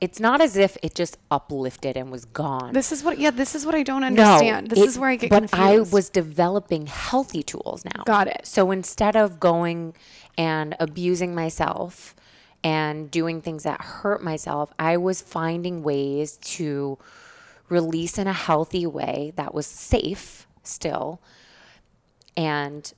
it's not as if it just uplifted and was gone. This is what yeah. This is what I don't understand. No, this it- is where I get but confused. I was developing healthy tools now. Got it. So instead of going and abusing myself and doing things that hurt myself, I was finding ways to release in a healthy way that was safe still and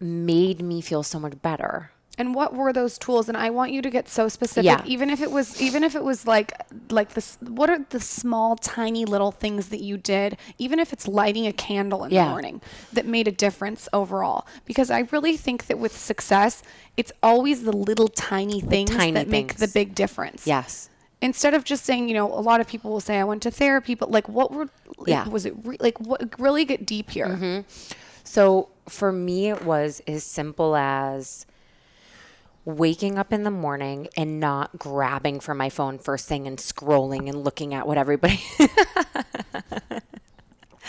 made me feel so much better. And what were those tools? And I want you to get so specific. Yeah. Even if it was, even if it was like, like this. What are the small, tiny little things that you did? Even if it's lighting a candle in Yeah. the morning, that made a difference overall. Because I really think that with success, it's always the little tiny things tiny that make the big difference. Yes. Instead of just saying, you know, a lot of people will say, "I went to therapy," but like, what were, Yeah. was it re- like? What really get deep here? Mm-hmm. So for me, it was as simple as waking up in the morning and not grabbing for my phone first thing and scrolling and looking at what everybody.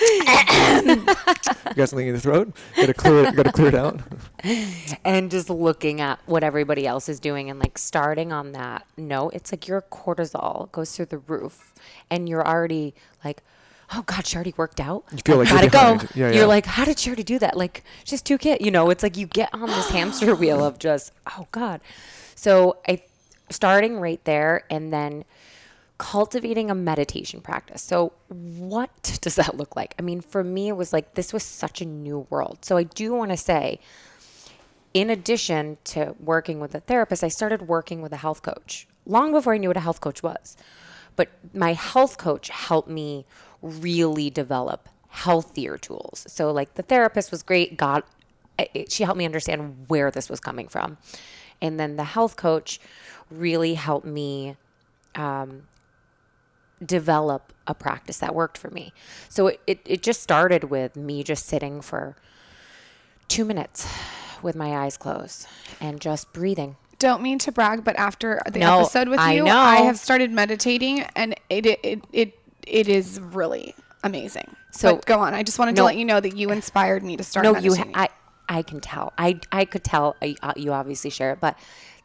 You got something in the throat? Gotta clear it. Gotta clear it out. and just looking at what everybody else is doing and like starting on that no it's like your cortisol goes through the roof and you're already like oh god she already worked out you feel like you're gotta go behind. Yeah, you're like how did she already do that like she's two kids you know it's like you get on this hamster wheel of just oh god so i starting right there and then cultivating a meditation practice. So, what does that look like? I mean, for me, it was like this was such a new world. So, I do want to say, in addition to working with a therapist, I started working with a health coach long before I knew what a health coach was. But my health coach helped me really develop healthier tools. So, like the therapist was great, got it, she helped me understand where this was coming from. And then the health coach really helped me um, develop a practice that worked for me. So it, it, it just started with me just sitting for two minutes with my eyes closed and just breathing. don't mean to brag, but after the No, episode with I you, know. I have started meditating, and it it it it is really amazing. So- So go on. I just wanted to let you know that you inspired me to start. No, you. meditating. Ha- I. I can tell. I. I could tell. I, uh, you obviously share it, but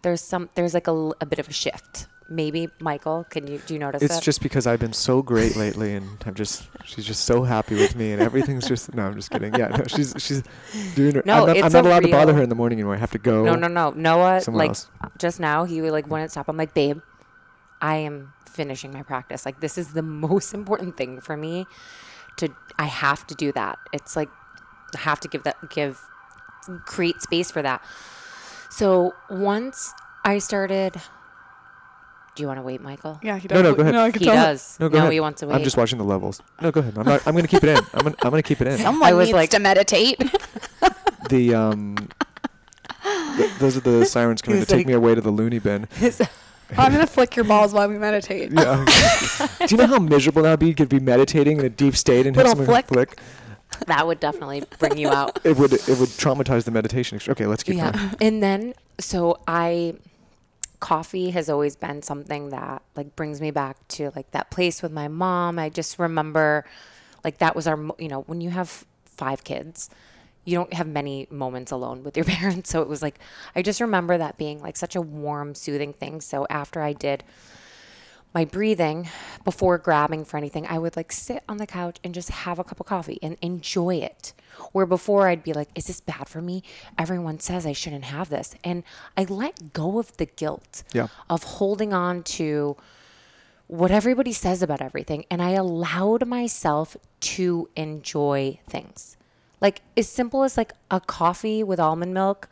there's some. There's like a, a bit of a shift. Maybe Michael, can you do you notice It's it? just because I've been so great lately, and I'm just she's just so happy with me, and everything's just no. I'm just kidding. Yeah, no, she's she's doing her. No, I'm not, I'm not allowed to bother her in the morning anymore. I have to go. No, no, no. Noah, like else. just now, he like wouldn't stop. I'm like, babe, I am finishing my practice. Like this is the most important thing for me. To I have to do that. It's like I have to give that give create space for that. So once I started, do you want to wait, Michael? yeah, he No, no, go ahead. I could He tell. does. No, go no, ahead. he wants to wait. I'm just watching the levels. No, go ahead. I'm not. I'm gonna keep it in. I'm gonna. I'm gonna keep it in. Someone I was needs like- to meditate. the um. th- those are the sirens coming to He's take like- me away to the loony bin. I'm gonna flick your balls while we meditate. Yeah. Do you know how miserable that would be? You could be meditating in a deep state and Little have someone flick. flick. that would definitely bring you out. It would. It would traumatize the meditation. Okay, let's keep going. yeah and then so i coffee has always been something that like brings me back to like that place with my mom. I just remember like that was our you know when you have five kids you don't have many moments alone with your parents. So it was like i just remember that being like such a warm soothing thing. So after i did my breathing before grabbing for anything, I would like sit on the couch and just have a cup of coffee and enjoy it. Where before I'd be like, is this bad for me? Everyone says I shouldn't have this. And I let go of the guilt Yeah. of holding on to what everybody says about everything. And I allowed myself to enjoy things. Like as simple as like a coffee with almond milk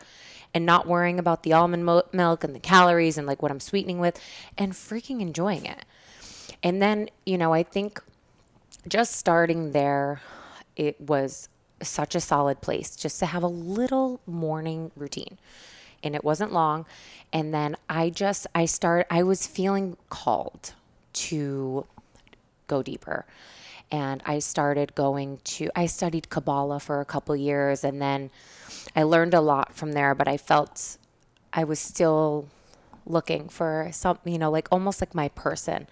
and not worrying about the almond mil- milk and the calories and like what I'm sweetening with and freaking enjoying it. And then, you know, I think just starting there, it was such a solid place just to have a little morning routine. And it wasn't long. And then I just, I start, I was feeling called to go deeper. And I started going to, I studied Kabbalah for a couple years and then I learned a lot from there, but I felt I was still looking for some, you know, like almost like my person.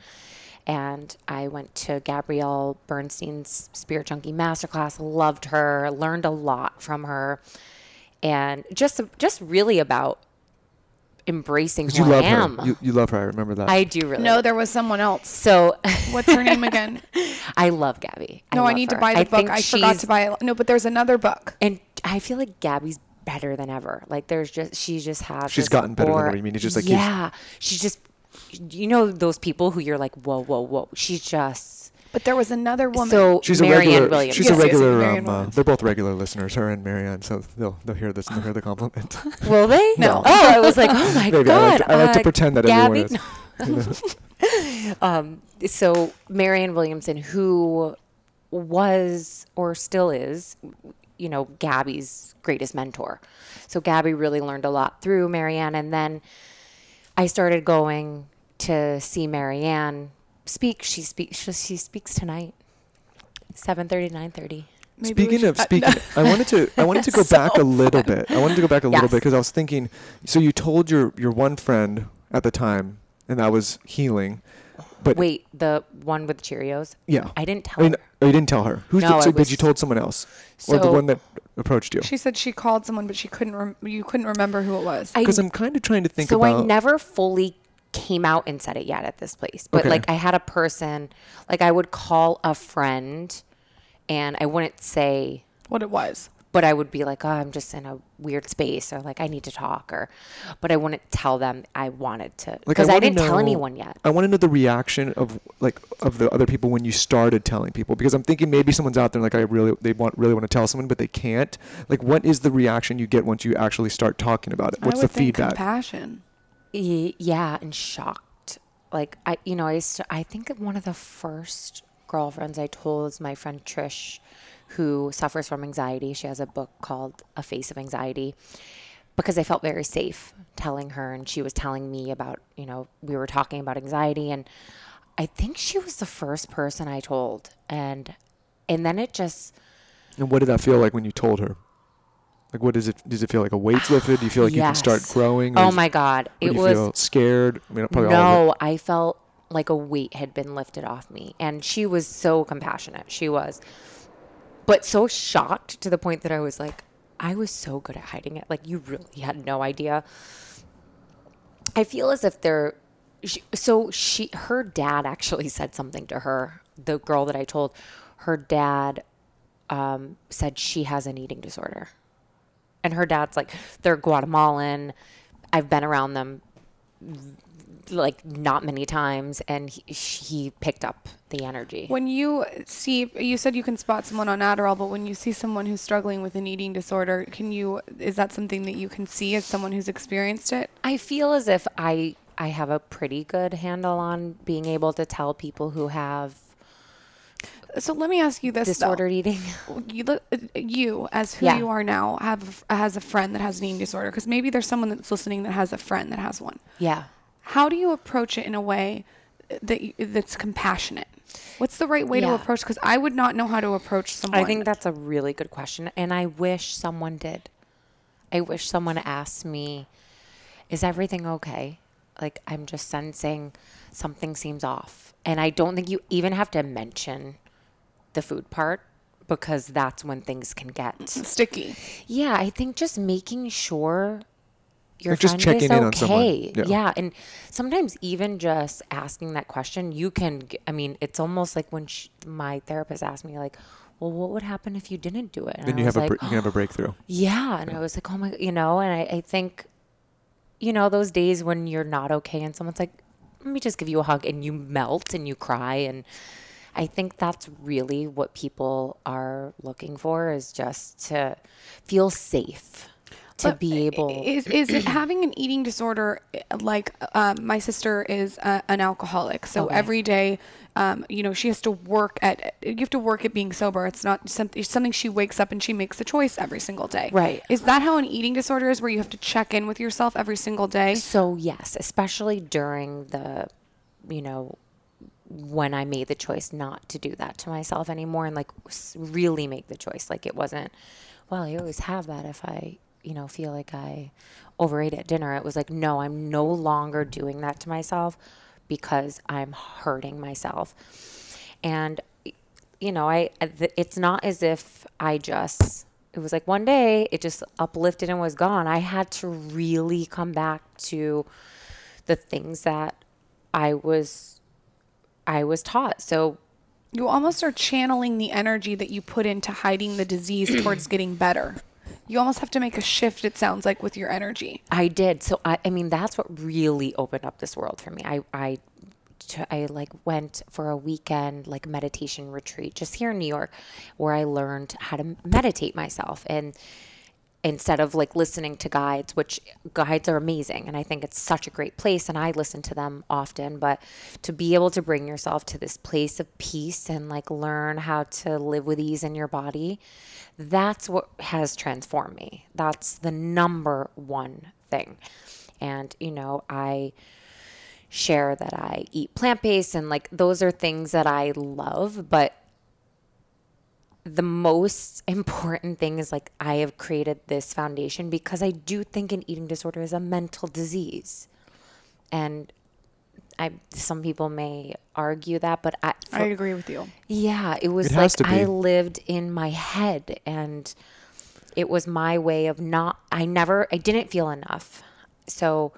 And I went to Gabrielle Bernstein's Spirit Junkie Masterclass, loved her, learned a lot from her, and just just really about embracing 'Cause who you I love am. her. You, you love her. I remember that. I do really. No, there was someone else. so What's her name again? I love Gabby. No, I, love need her. to buy the book. I forgot to buy it. No, but there's another book. And I feel like Gabby's better than ever. Like there's just she just has She's this gotten better than aura- ever. You mean it's just like yeah, she's just you know those people who you're like whoa whoa whoa. She's just But there was another woman. so She's a Marianne regular. Williams. She's Yes, a regular. Marianne um, uh, they're both regular listeners, her and Marianne, so they'll they'll hear this and they'll hear the compliment. Will they? No. Oh, I was like, oh my Maybe I like god. to- I like to uh, pretend that Gabby? everyone is. um, so Marianne Williamson, who was or still is, you know, Gabby's greatest mentor. So Gabby really learned a lot through Marianne, and then I started going to see Marianne speak. She speaks. She, she speaks tonight, 7:30, 9:30. Maybe we Speaking should- of uh, speaking, I wanted to I wanted to go back a little bit. I wanted to go back a little bit because I was thinking. So you told your your one friend at the time, and that was healing. But Wait, the one with Cheerios? yeah, I didn't tell I mean, her. oh, you didn't tell her. Who's No, the, I so, but you told someone else, or the one that approached you? She said she called someone, but she couldn't. Rem- you couldn't remember who it was. Because I'm kind of trying to think so about. I never fully came out and said it yet at this place. But Okay. like I had a person, like I would call a friend and I wouldn't say, what it was. but I would be like, oh, I'm just in a weird space or like I need to talk or, but I wouldn't tell them I wanted to Like, because I, didn't tell anyone yet. I want to know the reaction of like of the other people when you started telling people because I'm thinking maybe someone's out there like I really they want really want to tell someone but they can't. Like what is the reaction you get once you actually start talking about it? What's I the think feedback? Compassion. Yeah and shocked like i you know i used to, i think of one of the first girlfriends i told is my friend trish who suffers from anxiety she has a book called a face of anxiety because i felt very safe telling her and she was telling me about you know we were talking about anxiety and i think she was the first person i told and and then it just and what did that feel like when you told her? Like what is it? Does it feel like a weight's lifted? Do you feel like you can start growing? oh my god it was feel scared. I mean, probably all no, I felt like a weight had been lifted off me. And she was so compassionate. She was. But so shocked to the point that I was like, I was so good at hiding it. Like, you really had no idea. I feel as if they're. She, so she, her dad actually said something to her. The girl that I told, her dad um, said she has an eating disorder, and her dad's like, they're Guatemalan. I've been around them like not many times and he, he picked up the energy When you see, you said you can spot someone on Adderall, but when you see someone who's struggling with an eating disorder, can you? Is that something that you can see as someone who's experienced it? i feel as if i i have a pretty good handle on being able to tell people who have So let me ask you this: though. eating. You look uh, you as who Yeah. you are now have has a friend that has an eating disorder because maybe there's someone that's listening that has a friend that has one. Yeah. How do you approach it in a way that that's compassionate? What's the right way to approach? Because i would not know how to approach someone. i think that's a really good question and i wish someone did. I wish someone asked me is everything okay? Like i'm just sensing something seems off. And i don't think you even have to mention the food part because that's when things can get sticky Yeah, I think just making sure your Like just friend checking is in on someone. okay. Yeah. Yeah. and sometimes even just asking that question, you can. I mean, it's almost like when sh my therapist asked me, like, "Well, what would happen if you didn't do it?" And Then I you have a like, br- you can have a breakthrough. yeah, and I was like, "Oh my," you know, and I, I think, you know, those days when you're not okay, and someone's like, "Let me just give you a hug," and you melt and you cry, and I think that's really what people are looking for is just to feel safe, to But be able. is is it having an eating disorder like um, my sister is uh, an alcoholic so Okay. every day um, you know she has to work at you have to work at being sober it's not something it's something she wakes up and she makes the choice every single day Right. is that how an eating disorder is where you have to check in with yourself every single day So yes, especially during the, you know, when I made the choice not to do that to myself anymore and like really make the choice. Like it wasn't, well, I always have that if I, you know, feel like I overate at dinner. It was like, no, I'm no longer doing that to myself because I'm hurting myself. And, you know, I, it's not as if I just, it was like one day it just uplifted and was gone. I had to really come back to the things that I was, I was taught. So you almost are channeling the energy that you put into hiding the disease towards getting better You almost have to make a shift, it sounds like, with your energy. I did. So I, I mean, that's what really opened up this world for me. I, I, I like went for a weekend like meditation retreat just here in New York, where I learned how to meditate myself and instead of like listening to guides, which guides are amazing. And I think it's such a great place. And I listen to them often. But to be able to bring yourself to this place of peace and like learn how to live with ease in your body, that's what has transformed me. That's the number one thing. And, you know, I share that I eat plant based and like those are things that I love, but the most important thing is like I have created this foundation because I do think an eating disorder is a mental disease. And I some people may argue that, but I for, I agree with you. yeah, it was It like. I lived in my head and it was my way of not I never I didn't feel enough. So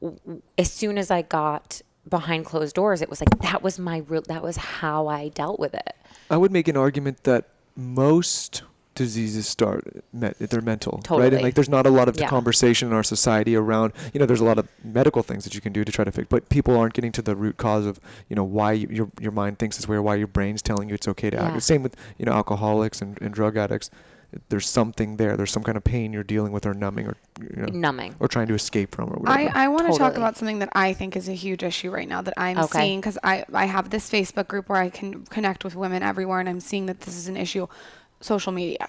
w- w- as soon as I got behind closed doors, it was like that was my real that was how I dealt with it. I would make an argument that most diseases start they're mental right and like there's not a lot of Yeah. conversation in our society around you know there's a lot of medical things that you can do to try to fix but people aren't getting to the root cause of you know why you, your your mind thinks this way or why your brain's telling you it's okay to act Yeah. same with you know alcoholics and, and drug addicts there's something there there's some kind of pain you're dealing with or numbing or you know, Numbing. or trying to escape from or whatever I, I want to talk about something that I think is a huge issue right now that I'm Okay. seeing because I, I have this Facebook group where I can connect with women everywhere and I'm seeing that this is an issue social media.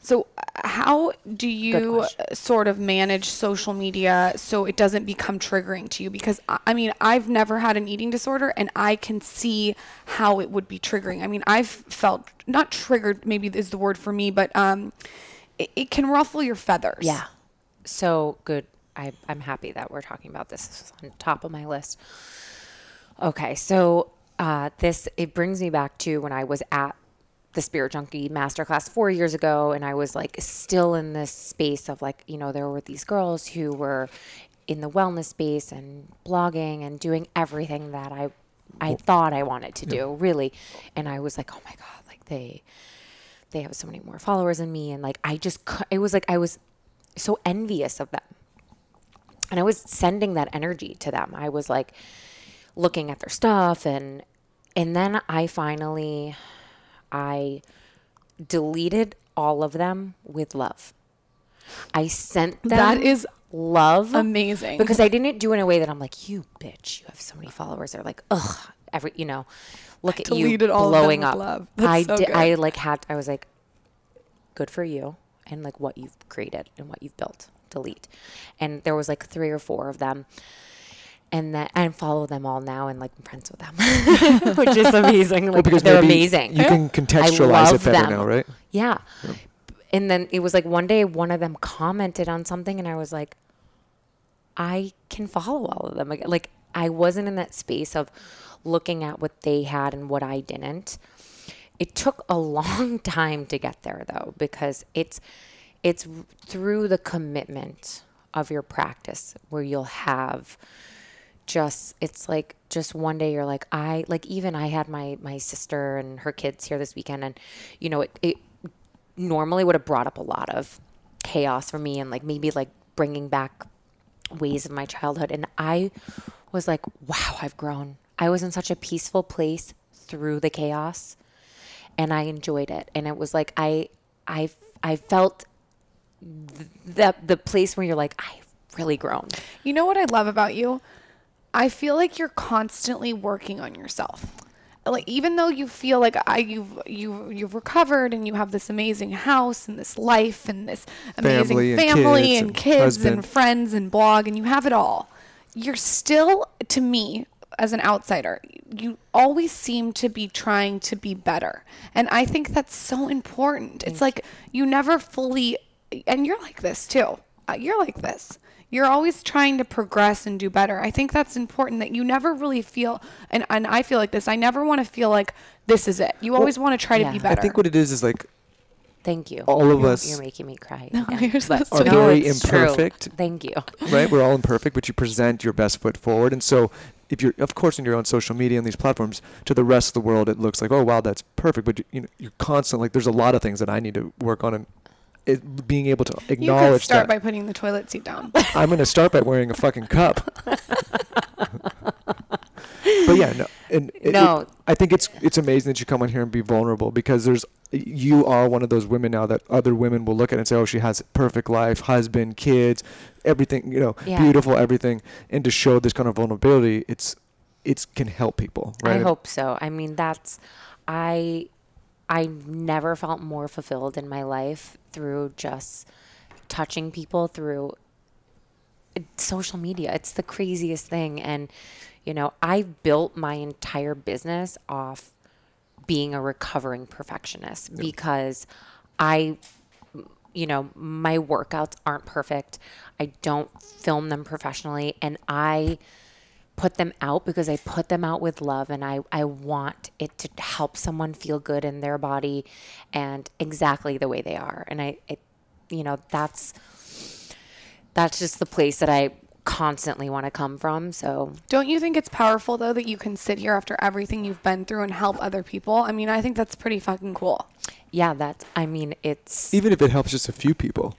So, uh, how do you uh, sort of manage social media so it doesn't become triggering to you? Because I I mean, I've never had an eating disorder and I can see how it would be triggering. I mean, I've felt not triggered, maybe is the word for me, but um, it, it can ruffle your feathers. Yeah. So good. I, I'm happy that we're talking about this. This is on top of my list. Okay. So uh, this, it brings me back to when I was at the Spirit Junkie Masterclass four years ago. And I was like still in this space of like, you know, there were these girls who were in the wellness space and blogging and doing everything that I, I thought I wanted to do really. And I was like, oh my God, like they, they have so many more followers than me and like i just it was like i was so envious of them and i was sending that energy to them i was like looking at their stuff and and then i finally i deleted all of them with love. I sent them That is love amazing. because i didn't do it in a way that i'm like you bitch you have so many followers. They're like ugh every you know look at you deleted all of them blowing up. i so did i like had i was like good for you and like what you've created and what you've built. Delete. And there was like three or four of them and that I follow them all now and like I'm friends with them, which is amazing. Like because they're amazing. you can contextualize it better them. now right Yeah. And then it was like one day one of them commented on something and I was like, I can follow all of them. Like, like I wasn't in that space of looking at what they had and what I didn't. It took a long time to get there though because it's it's through the commitment of your practice where you'll have just it's like just one day you're like I like even I had my my sister and her kids here this weekend and you know it, it normally would have brought up a lot of chaos for me and like maybe like bringing back ways of my childhood. And I was like wow I've grown. I was in such a peaceful place through the chaos and I enjoyed it. And it was like I I I felt th- that the place where you're like I've really grown. You know what I love about you? I feel like you're constantly working on yourself. Like even though you feel like I you've you you've recovered and you have this amazing house and this life and this amazing Family and kids and kids and friends and blog and you have it all. You're still to me as an outsider, you always seem to be trying to be better. And I think that's so important. it's like you never fully and you're like this too. Uh, you're like this. You're always trying to progress and do better. I think that's important that you never really feel and, and I feel like this. I never want to feel like this is it. You always want to try yeah. to be better. i think what it is is like thank you All of You're- us you're making me cry No, again. you're so But- sweet. Are very it's true. imperfect. thank you right? We're all imperfect, but you present your best foot forward. And so, if you're, of course, when you're on social media and these platforms, to the rest of the world, it looks like, oh wow, that's perfect. But you, you know, you're constantly like, there's a lot of things that I need to work on, and it, being able to acknowledge that You could start that by putting the toilet seat down. I'm gonna start by wearing a fucking cup. but yeah, no, and it- it- No. I think it's it's amazing that you come on here and be vulnerable because there's you are one of those women now that other women will look at and say, oh, she has a perfect life, husband, kids, everything, you know, Yeah. beautiful, everything, and to show this kind of vulnerability, it's it's can help people, right? I hope so. I mean, that's I I never felt more fulfilled in my life through just touching people through social media. It's the craziest thing and you know, I built my entire business off being a recovering perfectionist because I you know, my workouts aren't perfect. I don't film them professionally and I put them out because I put them out with love and I, I want it to help someone feel good in their body and exactly the way they are. And I, it, you know, that's, that's just the place that I constantly want to come from. So Don't you think it's powerful though that you can sit here after everything you've been through and help other people? I mean, I think that's pretty fucking cool. yeah, that's, I mean, it's Even if it helps just a few people.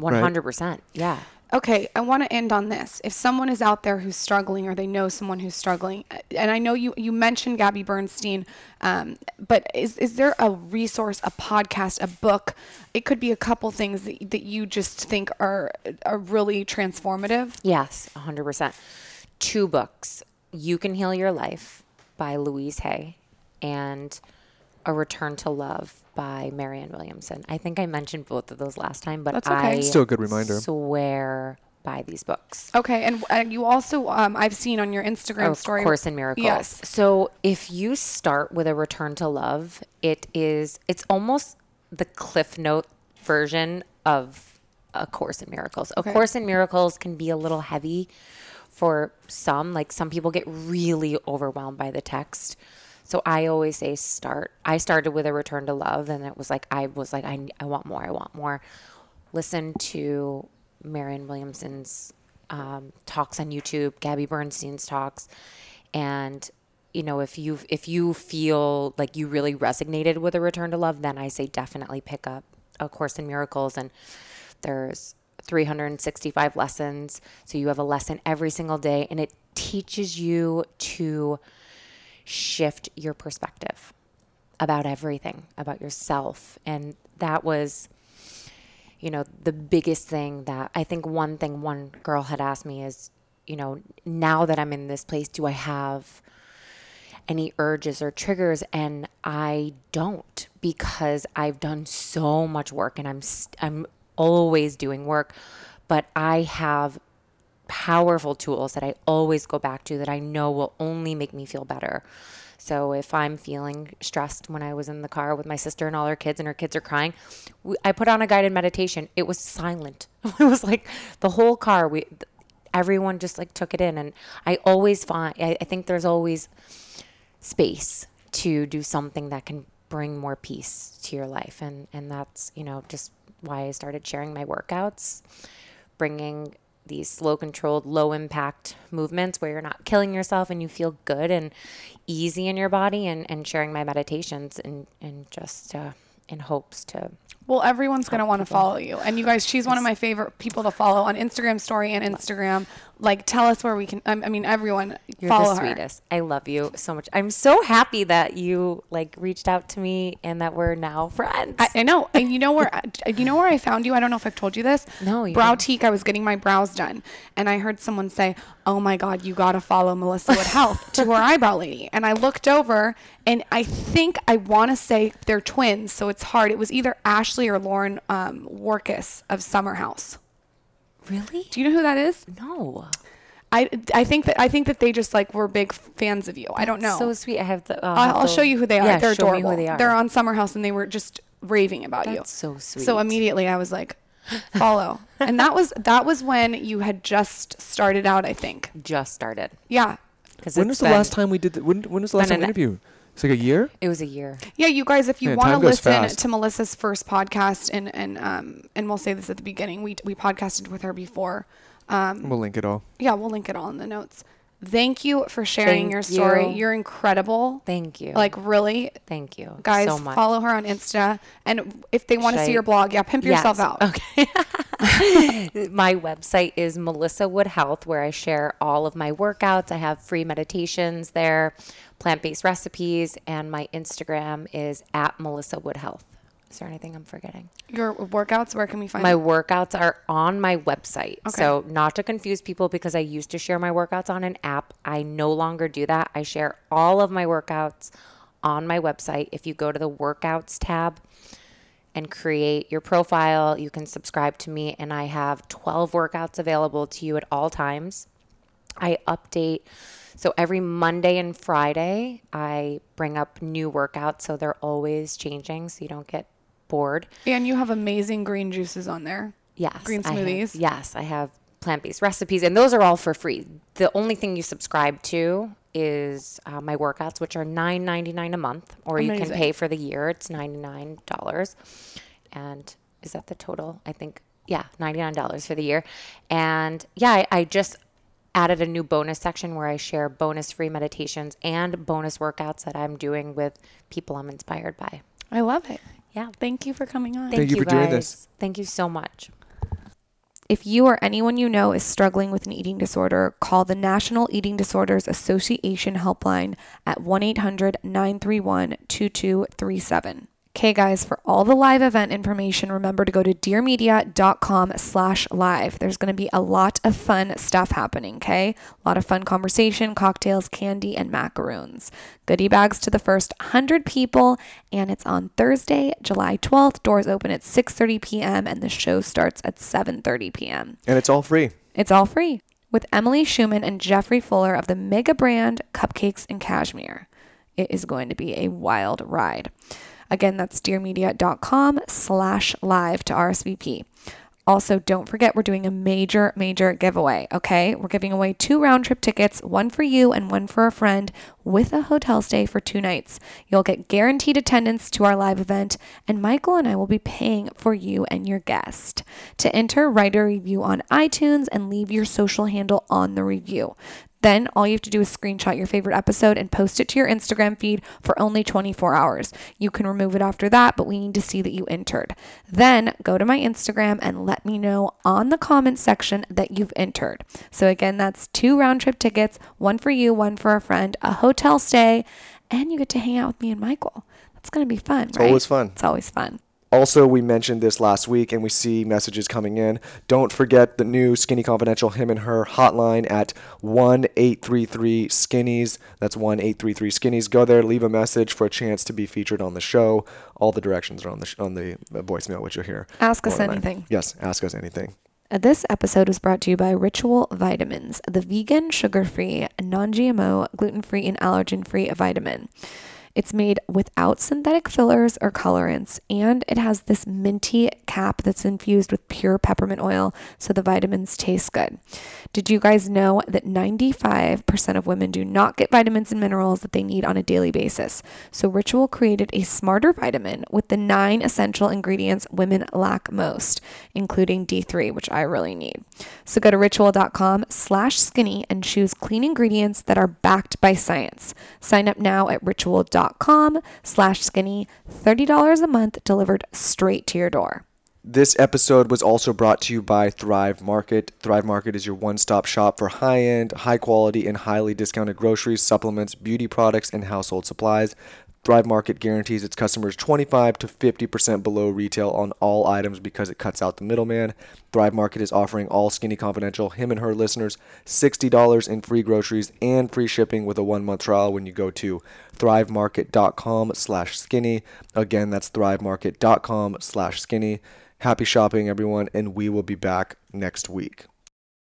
100%. Yeah. Okay, I want to end on this. If someone is out there who's struggling, or they know someone who's struggling, uh, and I know you you mentioned Gabby Bernstein, um, but is is there a resource, a podcast, a book? It could be a couple things that, that you just think are are really transformative. Yes, 100%. Two books You Can Heal Your Life by Louise Hay and A Return to Love by Marianne Williamson. I think I mentioned both of those last time, but That's okay. I Still a good reminder. swear by these books. Okay, and uh, you also um, I've seen on your Instagram Oh, story. Course in Miracles. Yes. So if you start with a return to love, it is it's almost the cliff note version of a course in miracles. A course in miracles can be a little heavy for some. Like some people get really overwhelmed by the text. So I always say start. I started with a return to love and it was like I was like I I want more. I want more. Listen to Marianne Williamson's um, talks on YouTube, Gabby Bernstein's talks, and you know if you if you feel like you really resonated with a return to love, then I say definitely pick up a Course in Miracles. And there's 365 lessons, so you have a lesson every single day, and it teaches you to shift your perspective about everything, about yourself, and that was you know, the biggest thing that I think one thing one girl had asked me is, you know, now that I'm in this place, do I have any urges or triggers? And I don't because I've done so much work and I'm st- I'm always doing work, but I have powerful tools that I always go back to that I know will only make me feel better. So if I'm feeling stressed when I was in the car with my sister and all her kids and her kids are crying, I put on a guided meditation. It was silent. It was like the whole car we everyone just like took it in and I always find I, I think there's always space to do something that can bring more peace to your life and and that's, you know, just why I started sharing my workouts, bringing these slow controlled low impact movements where you're not killing yourself and you feel good and easy in your body and, and sharing my meditations and, and just uh, in hopes to Well, everyone's going to want to follow you. And you guys, she's one of my favorite people to follow on Instagram story and Instagram. Like, tell us where we can, I mean, everyone You're follow the her. I love you so much. I'm so happy that you like reached out to me and that we're now friends. I, I know. And you know where, you know where I found you? I don't know if I've told you this. No, you Brow. Teak, I was getting my brows done. And I heard someone say, oh my God, you got to follow Melissa Wood Health to her eyebrow lady. And I looked over and I think I want to say they're twins. So it's hard. It was either Ashley or Lauren um, Wirkus of Summer House. Really? Do you know who that is? No. I, I think that I think that they just like were big fans of you. I don't know. So sweet. I have the. Uh, I'll, I'll, I'll to- show you who they are. Yeah, They're show me who they are. They're on Summer House and they were just raving about you. That's so sweet. So immediately I was like, follow. and that was that was when you had just started out, I think. just started. Yeah. Because When was the last time we did? The, when when was the last been time we interviewed? It's like a year. It was a year. Yeah, you guys, if you Yeah, want to listen fast. to Melissa's first podcast, and and um and we'll say this at the beginning, we we podcasted with her before. Um, We'll link it all. yeah, we'll link it all in the notes. thank you for sharing Thank your story. you. You're incredible. Thank you. Like really, thank you, guys, so much. follow her on Insta, and if they want to see your blog, yeah, pimp yourself out. Okay. my website is Melissa Wood Health, where I share all of my workouts. I have free meditations there, plant based recipes, and my Instagram is at Melissa Wood Health. Is there anything I'm forgetting? Your workouts, where can we find My them? workouts are on my website. So, not to confuse people because I used to share my workouts on an app. I no longer do that. I share all of my workouts on my website. If you go to the workouts tab and create your profile, you can subscribe to me, and I have 12 workouts available to you at all times. I update. So every Monday and Friday, I bring up new workouts. So they're always changing so you don't get bored. And you have amazing green juices on there. Yes. Green I have- smoothies. yes, I have plant-based recipes, and those are all for free. The only thing you subscribe to is uh, my workouts, which are nine ninety nine a month, or you can pay for the year. It's ninety nine dollars, and is that the total? I think yeah, ninety nine dollars for the year. And yeah, I, I just added a new bonus section where I share bonus free meditations and bonus workouts that I'm doing with people I'm inspired by. I love it. Yeah. Thank you for coming on. Thank you for doing this. guys. Thank you so much. If you or anyone you know is struggling with an eating disorder, call the National Eating Disorders Association helpline at 1 800 931 2237. Okay, guys, for all the live event information, remember to go to dearmedia.com slash live. There's going to be a lot of fun stuff happening, okay? A lot of fun conversation, cocktails, candy, and macaroons. Goodie bags to the first 100 people, and it's on Thursday, July 12th. Doors open at 6.30 p.m., and the show starts at 7.30 p.m. And it's all free. It's all free with Emily Schuman and Jeffrey Fuller of the mega brand Cupcakes and Cashmere. It is going to be a wild ride. Again, that's dearmedia.com slash live to RSVP. Also, don't forget we're doing a major, major giveaway, okay? We're giving away two round trip tickets, one for you and one for a friend, with a hotel stay for two nights. You'll get guaranteed attendance to our live event, and Michael and I will be paying for you and your guest. To enter, write a review on iTunes and leave your social handle on the review. Then all you have to do is screenshot your favorite episode and post it to your Instagram feed for only 24 hours. You can remove it after that, but we need to see that you entered. Then go to my Instagram and let me know on the comments section that you've entered. So again, that's two round trip tickets, one for you, one for a friend, a hotel stay, and you get to hang out with me and Michael. That's going to be fun. It's always fun. It's always fun. Also, we mentioned this last week and we see messages coming in. Don't forget the new Skinny Confidential Him and Her hotline at 1 833 Skinnies. That's 1 833 Skinnies. Go there, leave a message for a chance to be featured on the show. All the directions are on the, sh- on the uh, voicemail, which you'll hear. Ask us more than I- anything. Yes, ask us anything. Uh, This episode was brought to you by Ritual Vitamins, the vegan, sugar free, non GMO, gluten free, and allergen free vitamin. It's made without synthetic fillers or colorants, and it has this minty cap that's infused with pure peppermint oil, so the vitamins taste good. Did you guys know that 95% of women do not get vitamins and minerals that they need on a daily basis? So, Ritual created a smarter vitamin with the nine essential ingredients women lack most, including D3, which I really need. So, go to ritual.com slash skinny and choose clean ingredients that are backed by science. Sign up now at ritual.com slash skinny, $30 a month delivered straight to your door. This episode was also brought to you by Thrive Market. Thrive Market is your one stop shop for high end, high quality, and highly discounted groceries, supplements, beauty products, and household supplies. Thrive Market guarantees its customers 25 to 50% below retail on all items because it cuts out the middleman. Thrive Market is offering all Skinny Confidential, him and her listeners, $60 in free groceries and free shipping with a one month trial when you go to thrivemarket.com slash skinny. Again, that's thrivemarket.com slash skinny. Happy shopping, everyone, and we will be back next week.